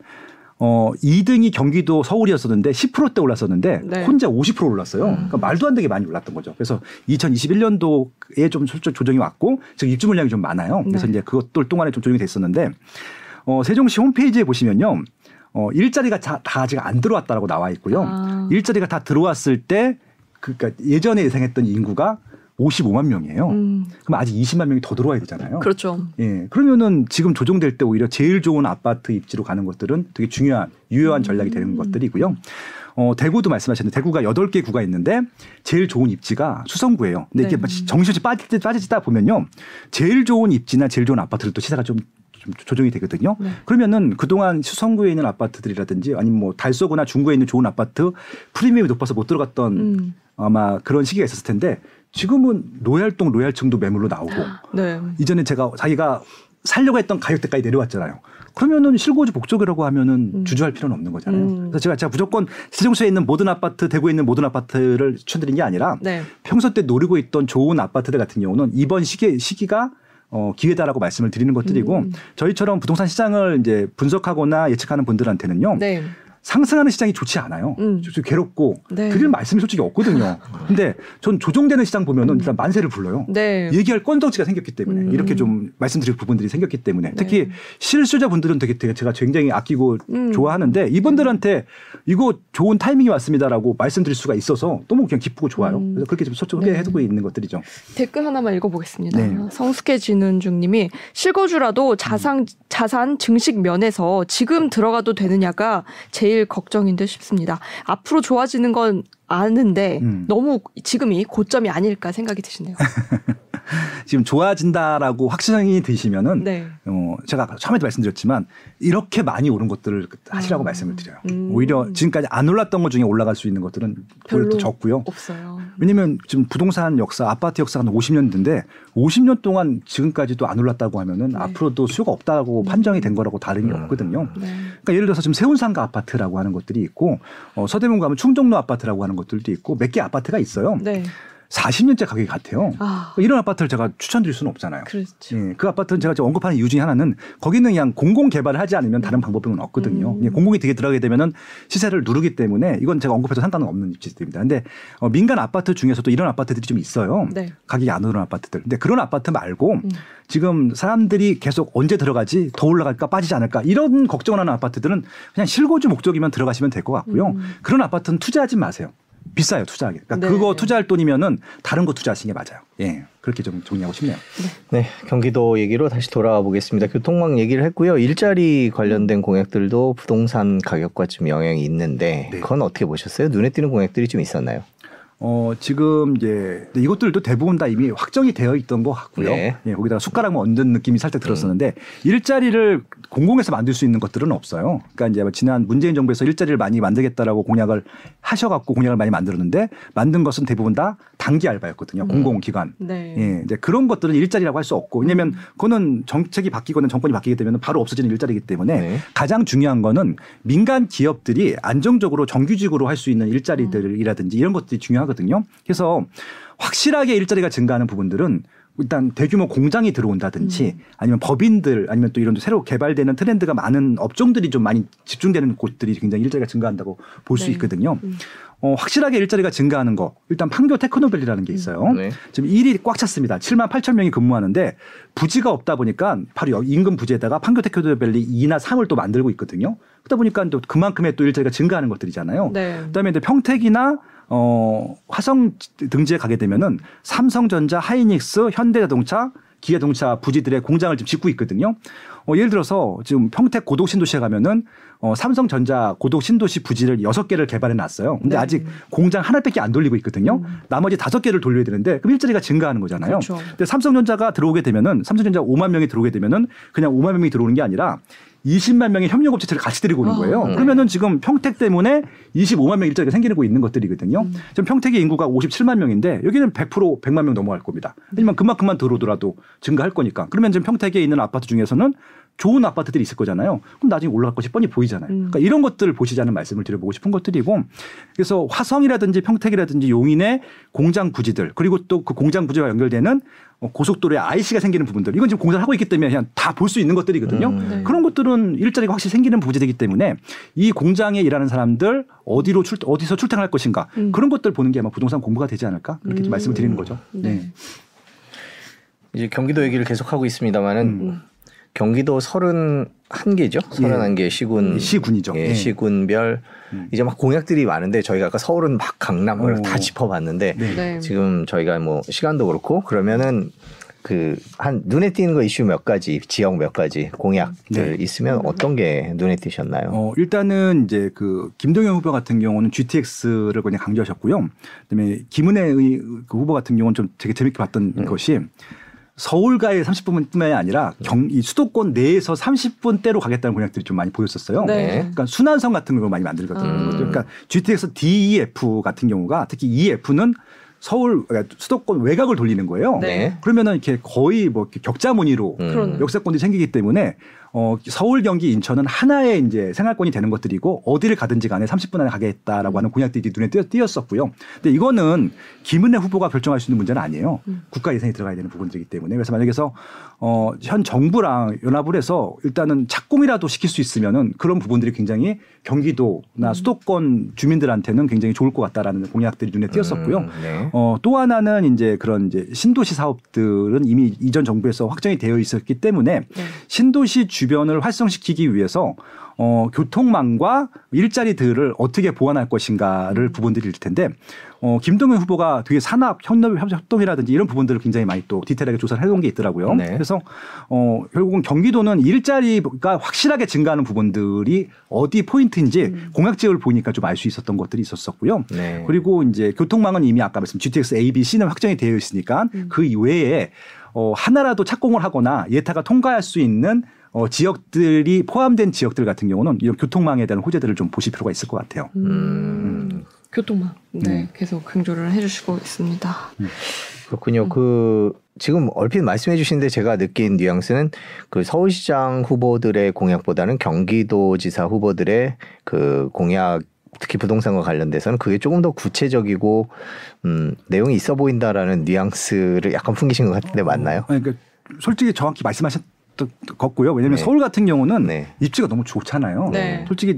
어 2등이 경기도 서울이었었는데 10%대 올랐었는데 네. 혼자 50% 올랐어요. 음. 그러니까 말도 안 되게 많이 올랐던 거죠. 그래서 2021년도에 좀 솔직히 조정이 왔고 지금 입주 물량이 좀 많아요. 그래서 네. 이제 그것들 동안에 좀 조정이 됐었는데 어 세종시 홈페이지에 보시면요. 어 일자리가 자- 다 아직 안 들어왔다라고 나와 있고요. 아. 일자리가 다 들어왔을 때 그러니까 예전에 예상했던 인구가 55만 명이에요. 음, 그럼 아직 20만 명이 더 들어와야 되잖아요. 그렇죠. 예. 그러면은 지금 조정될 때 오히려 제일 좋은 아파트 입지로 가는 것들은 되게 중요한 유효한 전략이 되는 음. 것들이고요. 어, 대구도 말씀하셨는데 대구가 8개 구가 있는데 제일 좋은 입지가 수성구예요. 근데 이게 네. 정신없이 빠질 빠지다 보면요. 제일 좋은 입지나 제일 좋은 아파트를 또 시세가 좀, 좀 조정이 되거든요. 네. 그러면은 그동안 수성구에 있는 아파트들이라든지 아니면 뭐 달서구나 중구에 있는 좋은 아파트 프리미엄이 높아서 못 들어갔던 음, 아마 그런 시기가 있었을 텐데 지금은 로얄동 로얄층도 매물로 나오고 [GASPS] 네. 이전에 제가 자기가 살려고 했던 가격대까지 내려왔잖아요. 그러면은 실거주 복적이라고 하면은 음. 주저할 필요는 없는 거잖아요. 음. 그래서 제가 제가 무조건 세종시에 있는 모든 아파트, 대구에 있는 모든 아파트를 추천드린 게 아니라 네. 평소 때 노리고 있던 좋은 아파트들 같은 경우는 이번 시기 시기가 어, 기회다라고 말씀을 드리는 것들이고 음. 저희처럼 부동산 시장을 이제 분석하거나 예측하는 분들한테는요. 네. 상승하는 시장이 좋지 않아요. 음. 좀 괴롭고 네. 드릴 말씀이 솔직히 없거든요. 근데 전 조정되는 시장 보면은 일단 만세를 불러요. 네. 얘기할 건덕지가 생겼기 때문에 음. 이렇게 좀 말씀드릴 부분들이 생겼기 때문에 네. 특히 실수자분들은 되게, 되게 제가 굉장히 아끼고 음. 좋아하는데 이분들한테 이거 좋은 타이밍이 왔습니다라고 말씀드릴 수가 있어서 너무 그냥 기쁘고 좋아요. 음. 그래서 그렇게 좀 소통해 네. 해두고 있는 것들이죠. 댓글 하나만 읽어보겠습니다. 네. 성숙해 지는 중님이 실거주라도 자산 자산 증식 면에서 지금 들어가도 되느냐가 제일 걱정인 듯 싶습니다. 앞으로 좋아지는 건 아는데 음. 너무 지금이 고점이 아닐까 생각이 드시네요. [LAUGHS] 지금 좋아진다라고 확신이 드시면은 네. 어, 제가 처음에도 말씀드렸지만 이렇게 많이 오른 것들을 하시라고 아. 말씀을 드려요. 음. 오히려 지금까지 안 올랐던 것 중에 올라갈 수 있는 것들은 별로 별로 적고요. 없어요. 왜냐면 지금 부동산 역사, 아파트 역사가 50년인데 50년 동안 지금까지도 안 올랐다고 하면은 네. 앞으로도 수요가 없다고 음. 판정이 된 거라고 다름이 음. 없거든요. 네. 그러니까 예를 들어서 지금 세운상가 아파트라고 하는 것들이 있고 어, 서대문 가면 충정로 아파트라고 하는 것들도 있고 몇 개 아파트가 있어요. 네. 40년째 가격이 같아요. 아, 이런 아파트를 제가 추천드릴 수는 없잖아요. 그렇죠. 예, 그 아파트는 제가 지금 언급하는 이유 중에 하나는 거기는 그냥 공공 개발을 하지 않으면 다른 방법은 없거든요. 음. 예, 공공이 되게 들어가게 되면은 시세를 누르기 때문에 이건 제가 언급해도 상관은 없는 입지들입니다. 근데 어, 민간 아파트 중에서도 이런 아파트들이 좀 있어요. 네. 가격이 안 오르는 아파트들. 근데 그런 아파트 말고 음. 지금 사람들이 계속 언제 들어가지 더 올라갈까 빠지지 않을까 이런 걱정을 하는 아파트들은 그냥 실거주 목적이면 들어가시면 될 것 같고요. 음. 그런 아파트는 투자하지 마세요. 비싸요 투자하기. 그러니까 네. 그거 투자할 돈이면은 다른 거 투자하시는 게 맞아요. 예, 그렇게 좀 정리하고 싶네요. 네, 경기도 얘기로 다시 돌아와 보겠습니다. 교통망 얘기를 했고요. 일자리 관련된 공약들도 부동산 가격과 좀 영향이 있는데 네. 그건 어떻게 보셨어요? 눈에 띄는 공약들이 좀 있었나요? 어, 지금 이제 이것들도 대부분 다 이미 확정이 되어 있던 것 같고요. 네. 예, 거기다가 숟가락만 얹은 느낌이 살짝 들었었는데 일자리를 공공에서 만들 수 있는 것들은 없어요. 그러니까 이제 지난 문재인 정부에서 일자리를 많이 만들겠다라고 공약을 하셔갖고 공약을 많이 만들었는데 만든 것은 대부분 다 단기 알바였거든요. 음. 공공기관. 네. 예, 이제 그런 것들은 일자리라고 할 수 없고 왜냐하면 음. 그거는 정책이 바뀌거나 정권이 바뀌게 되면 바로 없어지는 일자리이기 때문에 네. 가장 중요한 거는 민간 기업들이 안정적으로 정규직으로 할 수 있는 일자리들이라든지 이런 것들이 중요하거든요. 그래서 확실하게 일자리가 증가하는 부분들은 일단 대규모 공장이 들어온다든지 아니면 법인들 아니면 또 이런 새로 개발되는 트렌드가 많은 업종들이 좀 많이 집중되는 곳들이 굉장히 일자리가 증가한다고 볼수 네. 있거든요. 음. 어, 확실하게 일자리가 증가하는 거 일단 판교 테크노밸리라는 게 있어요. 네. 지금 일이 꽉 찼습니다. 7만 8천 명이 근무하는데 부지가 없다 보니까 바로 여기 인근 부지에다가 판교 테크노밸리 2나 3을 또 만들고 있거든요. 그러다 보니까 또 그만큼의 또 일자리가 증가하는 것들이잖아요. 네. 그다음에 이제 평택이나 어 화성 등지에 가게 되면은 삼성전자, 하이닉스, 현대자동차, 기아자동차 부지들의 공장을 지금 짓고 있거든요. 어, 예를 들어서 지금 평택 고독 신도시에 가면은 어, 삼성전자 고독 신도시 부지를 여섯 개를 개발해 놨어요. 근데 네. 아직 공장 하나밖에 안 돌리고 있거든요. 음. 나머지 다섯 개를 돌려야 되는데 그럼 일자리가 증가하는 거잖아요. 그렇죠. 근데 삼성전자가 들어오게 되면은 삼성전자 5만 명이 들어오게 되면은 그냥 5만 명이 들어오는 게 아니라 20만 명의 협력업체들을 같이 데리고 오는 아, 거예요. 네. 그러면은 지금 평택 때문에 25만 명 일자리가 생기고 있는 것들이거든요. 음. 지금 평택의 인구가 57만 명인데 여기는 100% 100만 명 넘어갈 겁니다. 왜냐면 그만큼만 들어오더라도 증가할 거니까. 그러면 지금 평택에 있는 아파트 중에서는 좋은 아파트들이 있을 거잖아요. 그럼 나중에 올라갈 것이 뻔히 보이잖아요. 음. 그러니까 이런 것들을 보시자는 말씀을 드려보고 싶은 것들이고 그래서 화성이라든지 평택이라든지 용인의 공장 부지들 그리고 또 그 공장 부지와 연결되는 어, 고속도로에 IC가 생기는 부분들 이건 지금 공사를 하고 있기 때문에 그냥 다 볼 수 있는 것들이거든요. 음. 네. 그런 것들은 일자리가 확실히 생기는 부지이기 때문에 이 공장에 일하는 사람들 어디로 출 어디서 출퇴근할 것인가 음. 그런 것들 보는 게 아마 부동산 공부가 되지 않을까 그렇게 좀 음. 말씀을 드리는 거죠. 네. 이제 경기도 얘기를 계속 하고 있습니다만은 음. 경기도 31개죠. 31개 시군 시군이죠. 예, 예. 시군별 음. 이제 막 공약들이 많은데 저희가 아까 서울은 막 강남 뭐 이렇게 어. 다 짚어봤는데 네. 네. 지금 저희가 뭐 시간도 그렇고 그러면은 그 한 눈에 띄는 거 이슈 몇 가지 지역 몇 가지 공약들 네. 있으면 어떤 게 눈에 띄셨나요? 어, 일단은 이제 그 김동연 후보 같은 경우는 GTX를 그냥 강조하셨고요. 그다음에 김은혜의 그 후보 같은 경우는 좀 되게 재밌게 봤던 음. 것이 서울가의 30분뿐만이 아니라 경, 이 수도권 내에서 30분대로 가겠다는 공약들이 좀 많이 보였었어요. 네. 그러니까 순환선 같은 걸 많이 만들거든요. 음. 그러니까 GTX DEF 같은 경우가 특히 EF는 서울 그러니까 수도권 외곽을 돌리는 거예요. 네. 그러면은 이렇게 거의 뭐 이렇게 격자 무늬로 음. 역세권이 생기기 때문에 어, 서울, 경기, 인천은 하나의 이제 생활권이 되는 것들이고 어디를 가든지 간에 30분 안에 가겠다라고 하는 공약들이 눈에 띄었, 띄었었고요. 근데 이거는 김은혜 후보가 결정할 수 있는 문제는 아니에요. 음. 국가 예산이 들어가야 되는 부분들이기 때문에 그래서 만약에서 어, 현 정부랑 연합을 해서 일단은 착공이라도 시킬 수 있으면은 그런 부분들이 굉장히 경기도나 음. 수도권 주민들한테는 굉장히 좋을 것 같다라는 공약들이 눈에 띄었었고요. 음, 네. 어, 또 하나는 이제 그런 이제 신도시 사업들은 이미 이전 정부에서 확정이 되어 있었기 때문에 네. 신도시 주변을 활성시키기 위해서 어, 교통망과 일자리들을 어떻게 보완할 것인가를 부분들일 텐데 어, 김동연 후보가 되게 산업 협력 협동이라든지 이런 부분들을 굉장히 많이 또 디테일하게 조사를 해놓은 게 있더라고요. 네. 그래서 어, 결국은 경기도는 일자리가 확실하게 증가하는 부분들이 어디 포인트인지 공약 지역을 보니까 좀 알 수 있었던 것들이 있었었고요. 네. 그리고 이제 교통망은 이미 아까 말씀 GTX A, B, C는 확정이 되어 있으니까 그 이외에 어, 하나라도 착공을 하거나 예타가 통과할 수 있는 어, 지역들이 포함된 지역들 같은 경우는 이런 교통망에 대한 호재들을 좀 보실 필요가 있을 것 같아요. 음. 교통망. 네, 음. 계속 강조를 해주시고 있습니다. 그렇군요. 그 지금 얼핏 말씀해 주신데 제가 느낀 뉘앙스는 그 서울시장 후보들의 공약보다는 경기도지사 후보들의 그 공약 특히 부동산과 관련돼서는 그게 조금 더 구체적이고 음, 내용이 있어 보인다라는 뉘앙스를 약간 풍기신 것 같은데 맞나요? 아니, 그러니까 솔직히 정확히 말씀하셨 던 것고요. 왜냐하면 네. 서울 같은 경우는 네. 입지가 너무 좋잖아요. 네. 솔직히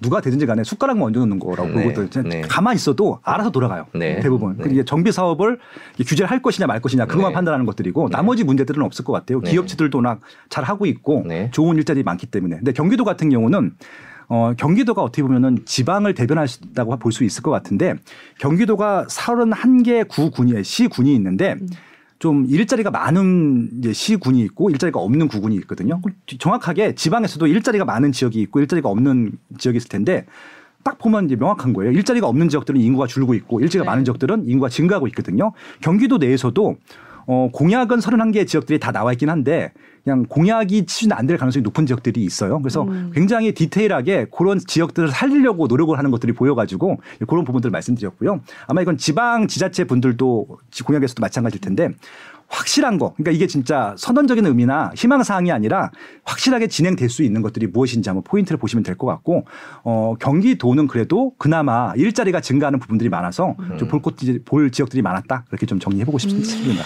누가 되든지 간에 숟가락만 얹어 놓는 거라고 네. 보거든요. 네. 가만히 있어도 알아서 돌아가요. 네. 대부분. 네. 그리고 이제 정비 사업을 규제를 할 것이냐 말 것이냐 그것만 네. 판단하는 것들이고 네. 나머지 문제들은 없을 것 같아요. 네. 기업체들도 워낙 잘 하고 있고 네. 좋은 일자리 많기 때문에. 근데 경기도 같은 경우는 어, 경기도가 어떻게 보면은 지방을 대변한다고 볼 수 있을 것 같은데 경기도가 31개 구군이 시군이 있는데 좀 일자리가 많은 시군이 있고 일자리가 없는 구군이 있거든요. 정확하게 지방에서도 일자리가 많은 지역이 있고 일자리가 없는 지역이 있을 텐데 딱 보면 이제 명확한 거예요. 일자리가 없는 지역들은 인구가 줄고 있고 일자리가 네. 많은 지역들은 인구가 증가하고 있거든요. 경기도 내에서도 어, 공약은 31개 지역들이 다 나와 있긴 한데 그냥 공약이 추진 안 될 가능성이 높은 지역들이 있어요. 그래서 음. 굉장히 디테일하게 그런 지역들을 살리려고 노력을 하는 것들이 보여가지고 그런 부분들을 말씀드렸고요. 아마 이건 지방 지자체 분들도 공약에서도 마찬가지일 텐데 확실한 거, 그러니까 이게 진짜 선언적인 의미나 희망 사항이 아니라 확실하게 진행될 수 있는 것들이 무엇인지 한번 포인트를 보시면 될 것 같고, 어, 경기도는 그래도 그나마 일자리가 증가하는 부분들이 많아서 좀볼 곳, 볼 지역들이 많았다. 그렇게 좀 정리해 보고 싶습니다.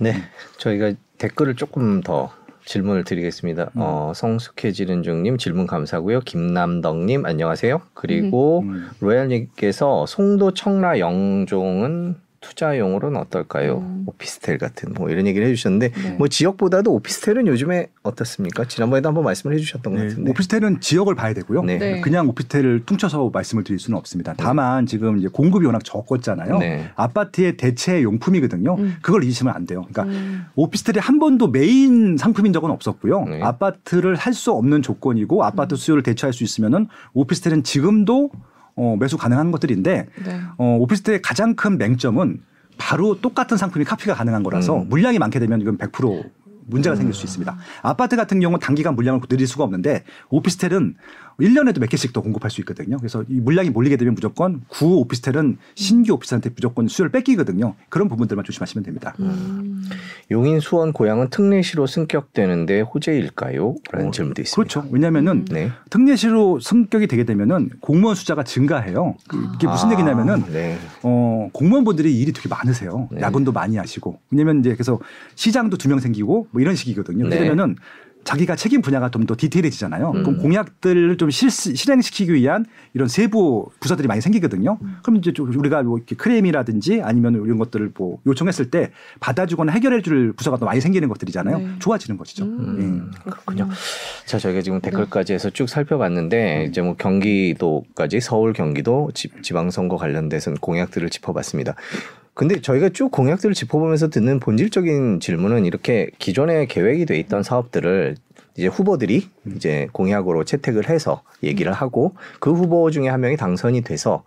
네. 저희가 댓글을 조금 더 질문을 드리겠습니다. 어, 성숙해지는 중님 질문 감사고요. 김남덕님 안녕하세요. 그리고 음. 로얄님께서 송도 청라 영종은 투자용으로는 어떨까요? 음. 오피스텔 같은 뭐 이런 얘기를 해주셨는데 네. 뭐 지역보다도 오피스텔은 요즘에 어떻습니까? 지난번에도 한번 말씀을 해주셨던 것 네, 같은데. 오피스텔은 지역을 봐야 되고요. 네. 네. 그냥 오피스텔을 퉁쳐서 말씀을 드릴 수는 없습니다. 다만 지금 이제 공급이 워낙 적었잖아요. 네. 아파트의 대체 용품이거든요. 음. 그걸 잊으시면 안 돼요. 그러니까 음. 오피스텔이 한 번도 메인 상품인 적은 없었고요. 네. 아파트를 할 수 없는 조건이고 아파트 수요를 대체할 수 있으면은 오피스텔은 지금도 어, 매수 가능한 것들인데 네. 어, 오피스텔의 가장 큰 맹점은 바로 똑같은 상품이 카피가 가능한 거라서 음. 물량이 많게 되면 이건 100% 문제가 생길 수 있습니다. 아파트 같은 경우는 단기간 물량을 늘릴 수가 없는데 오피스텔은 1년에도 몇 개씩 더 공급할 수 있거든요. 그래서 이 물량이 몰리게 되면 무조건 구 오피스텔은 신규 오피스텔한테 무조건 수요를 뺏기거든요. 그런 부분들만 조심하시면 됩니다. 음. 용인 수원 고향은 특례시로 승격되는데 호재일까요? 라는 어, 질문도 있습니다. 그렇죠. 왜냐면은 네. 특례시로 승격이 되게 되면은 공무원 숫자가 증가해요. 그- 이게 무슨 아, 얘기냐면은 네. 어, 공무원분들이 일이 되게 많으세요. 네. 야근도 많이 하시고. 왜냐면 이제 그래서 시장도 두 명 생기고 뭐 이런 식이거든요. 네. 그러면은 자기가 책임 분야가 좀 더 디테일해지잖아요. 음. 그럼 공약들을 좀 실, 실행시키기 위한 이런 세부 부서들이 많이 생기거든요. 그럼 이제 좀 우리가 뭐 이렇게 크레임이라든지 아니면 이런 것들을 뭐 요청했을 때 받아주거나 해결해 줄 부서가 더 많이 생기는 것들이잖아요. 네. 좋아지는 것이죠. 음. 예. 그렇군요. 자, 저희가 지금 댓글까지 해서 쭉 살펴봤는데 이제 뭐 경기도까지 서울 경기도 지, 지방선거 관련돼서 공약들을 짚어봤습니다. 근데 저희가 쭉 공약들을 짚어보면서 듣는 본질적인 질문은 이렇게 기존에 계획이 돼 있던 사업들을 이제 후보들이 이제 공약으로 채택을 해서 얘기를 하고 그 후보 중에 한 명이 당선이 돼서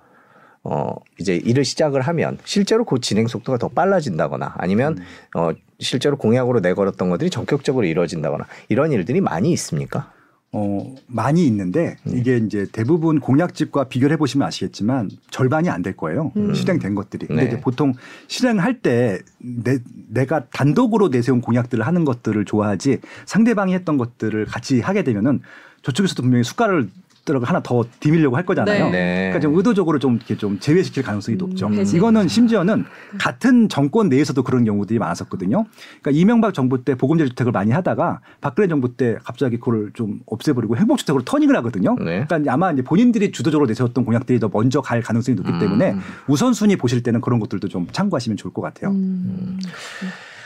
어 이제 일을 시작을 하면 실제로 그 진행 속도가 더 빨라진다거나 아니면 어 실제로 공약으로 내걸었던 것들이 전격적으로 이루어진다거나 이런 일들이 많이 있습니까? 어, 많이 있는데 네. 이게 이제 대부분 공약집과 비교를 해보시면 아시겠지만 절반이 안 될 거예요. 음. 실행된 것들이. 근데 네. 이제 보통 실행할 때 내, 내가 단독으로 내세운 공약들을 하는 것들을 좋아하지 상대방이 했던 것들을 같이 하게 되면은 저쪽에서도 분명히 숟가락을 들어가 하나 더 디밀려고 할 거잖아요. 네. 그러니까 좀 의도적으로 좀 이렇게 좀 제외시킬 가능성이 높죠. 음, 해지. 이거는 심지어는 같은 정권 내에서도 그런 경우들이 많았었거든요. 그러니까 이명박 정부 때 보금자 주택을 많이 하다가 박근혜 정부 때 갑자기 그걸 좀 없애버리고 행복주택으로 터닝을 하거든요. 네. 그러니까 아마 이제 본인들이 주도적으로 내세웠던 공약들이 더 먼저 갈 가능성이 높기 음. 때문에 우선순위 보실 때는 그런 것들도 좀 참고하시면 좋을 것 같아요. 음.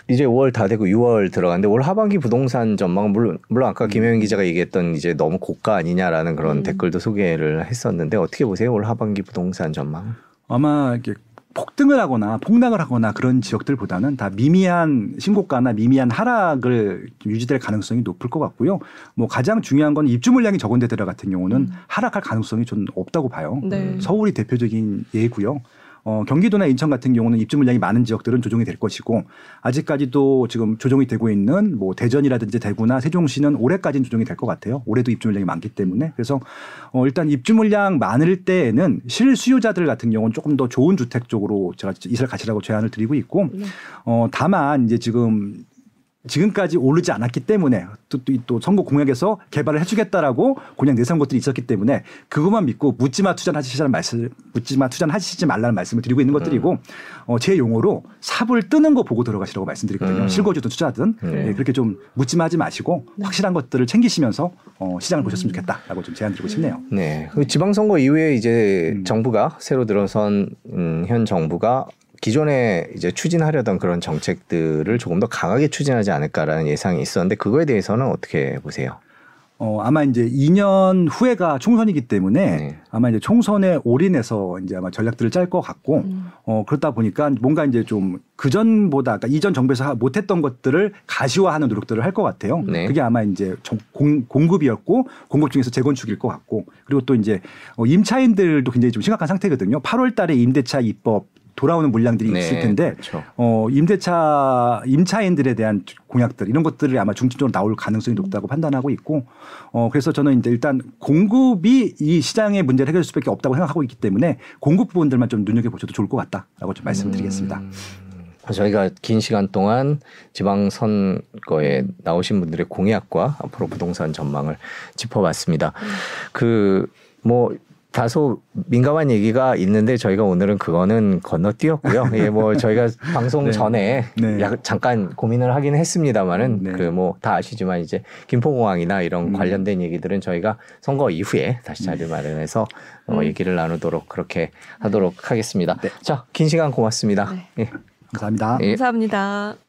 이제 5월 다 되고 6월 들어갔는데 올 하반기 부동산 전망은 물론 물론 아까 음. 김혜민 기자가 얘기했던 이제 너무 고가 아니냐라는 그런 음. 댓글도 소개를 했었는데 어떻게 보세요? 올 하반기 부동산 전망? 아마 이렇게 폭등을 하거나 폭락을 하거나 그런 지역들보다는 다 미미한 신고가나 미미한 하락을 유지될 가능성이 높을 것 같고요. 뭐 가장 중요한 건 입주 물량이 적은 데들 같은 경우는 음. 하락할 가능성이 좀 없다고 봐요. 네. 서울이 대표적인 예고요. 어, 경기도나 인천 같은 경우는 입주 물량이 많은 지역들은 조정이 될 것이고 아직까지도 지금 조정이 되고 있는 뭐 대전이라든지 대구나 세종시는 올해까지는 조정이 될 것 같아요. 올해도 입주 물량이 많기 때문에 그래서 어, 일단 입주 물량 많을 때에는 실수요자들 같은 경우는 조금 더 좋은 주택 쪽으로 제가 이사를 가시라고 제안을 드리고 있고 네. 어, 다만 이제 지금 지금까지 오르지 않았기 때문에 또, 또, 또 선거 공약에서 개발을 해주겠다라고 공약 내세운 것들이 있었기 때문에 그것만 믿고 묻지마 투자하시라는 말씀, 묻지마 투자하시지 말라는 말씀을 드리고 있는 것들이고 어, 제 용어로 삽을 뜨는 거 보고 들어가시라고 말씀드리거든요. 음. 실거주든 투자든 네. 예, 그렇게 좀 묻지마 하지 마시고 확실한 것들을 챙기시면서 어, 시장을 보셨으면 좋겠다라고 좀 제안드리고 싶네요. 네. 그 지방선거 이후에 이제 음. 정부가 새로 들어선 음, 현 정부가 기존에 이제 추진하려던 그런 정책들을 조금 더 강하게 추진하지 않을까라는 예상이 있었는데 그거에 대해서는 어떻게 보세요? 어, 아마 이제 2년 후에가 총선이기 때문에 네. 아마 이제 총선에 올인해서 이제 아마 전략들을 짤 것 같고 음. 어, 그렇다 보니까 뭔가 이제 좀 그전보다, 그러니까 이전 정부에서 하- 못했던 것들을 가시화하는 노력들을 할 것 같아요. 네. 그게 아마 이제 정- 공, 공급이었고 공급 중에서 재건축일 것 같고 그리고 또 이제 어, 임차인들도 굉장히 좀 심각한 상태거든요. 8월 달에 임대차 입법 돌아오는 물량들이 있을 텐데 그렇죠. 어, 임대차, 임차인들에 대한 공약들 이런 것들이 아마 중점적으로 나올 가능성이 높다고 판단하고 있고 어, 그래서 저는 이제 일단 공급이 이 시장의 문제를 해결할 수밖에 없다고 생각하고 있기 때문에 공급 부분들만 좀 눈여겨 보셔도 좋을 것 같다라고 좀 말씀드리겠습니다. 음, 저희가 긴 시간 동안 지방선거에 나오신 분들의 공약과 앞으로 부동산 전망을 짚어봤습니다. 그뭐 다소 민감한 얘기가 있는데 저희가 오늘은 그거는 건너뛰었고요. 예, 뭐 [LAUGHS] 저희가 방송 네. 전에 네. 약- 잠깐 고민을 하긴 했습니다만은 네. 그뭐 다 아시지만 이제 김포공항이나 이런 음. 관련된 얘기들은 저희가 선거 이후에 다시 자리를 마련해서 어, 음. 얘기를 나누도록 그렇게 하도록 하겠습니다. 네. 자, 긴 시간 고맙습니다. 네. 예. 감사합니다. 예. 감사합니다.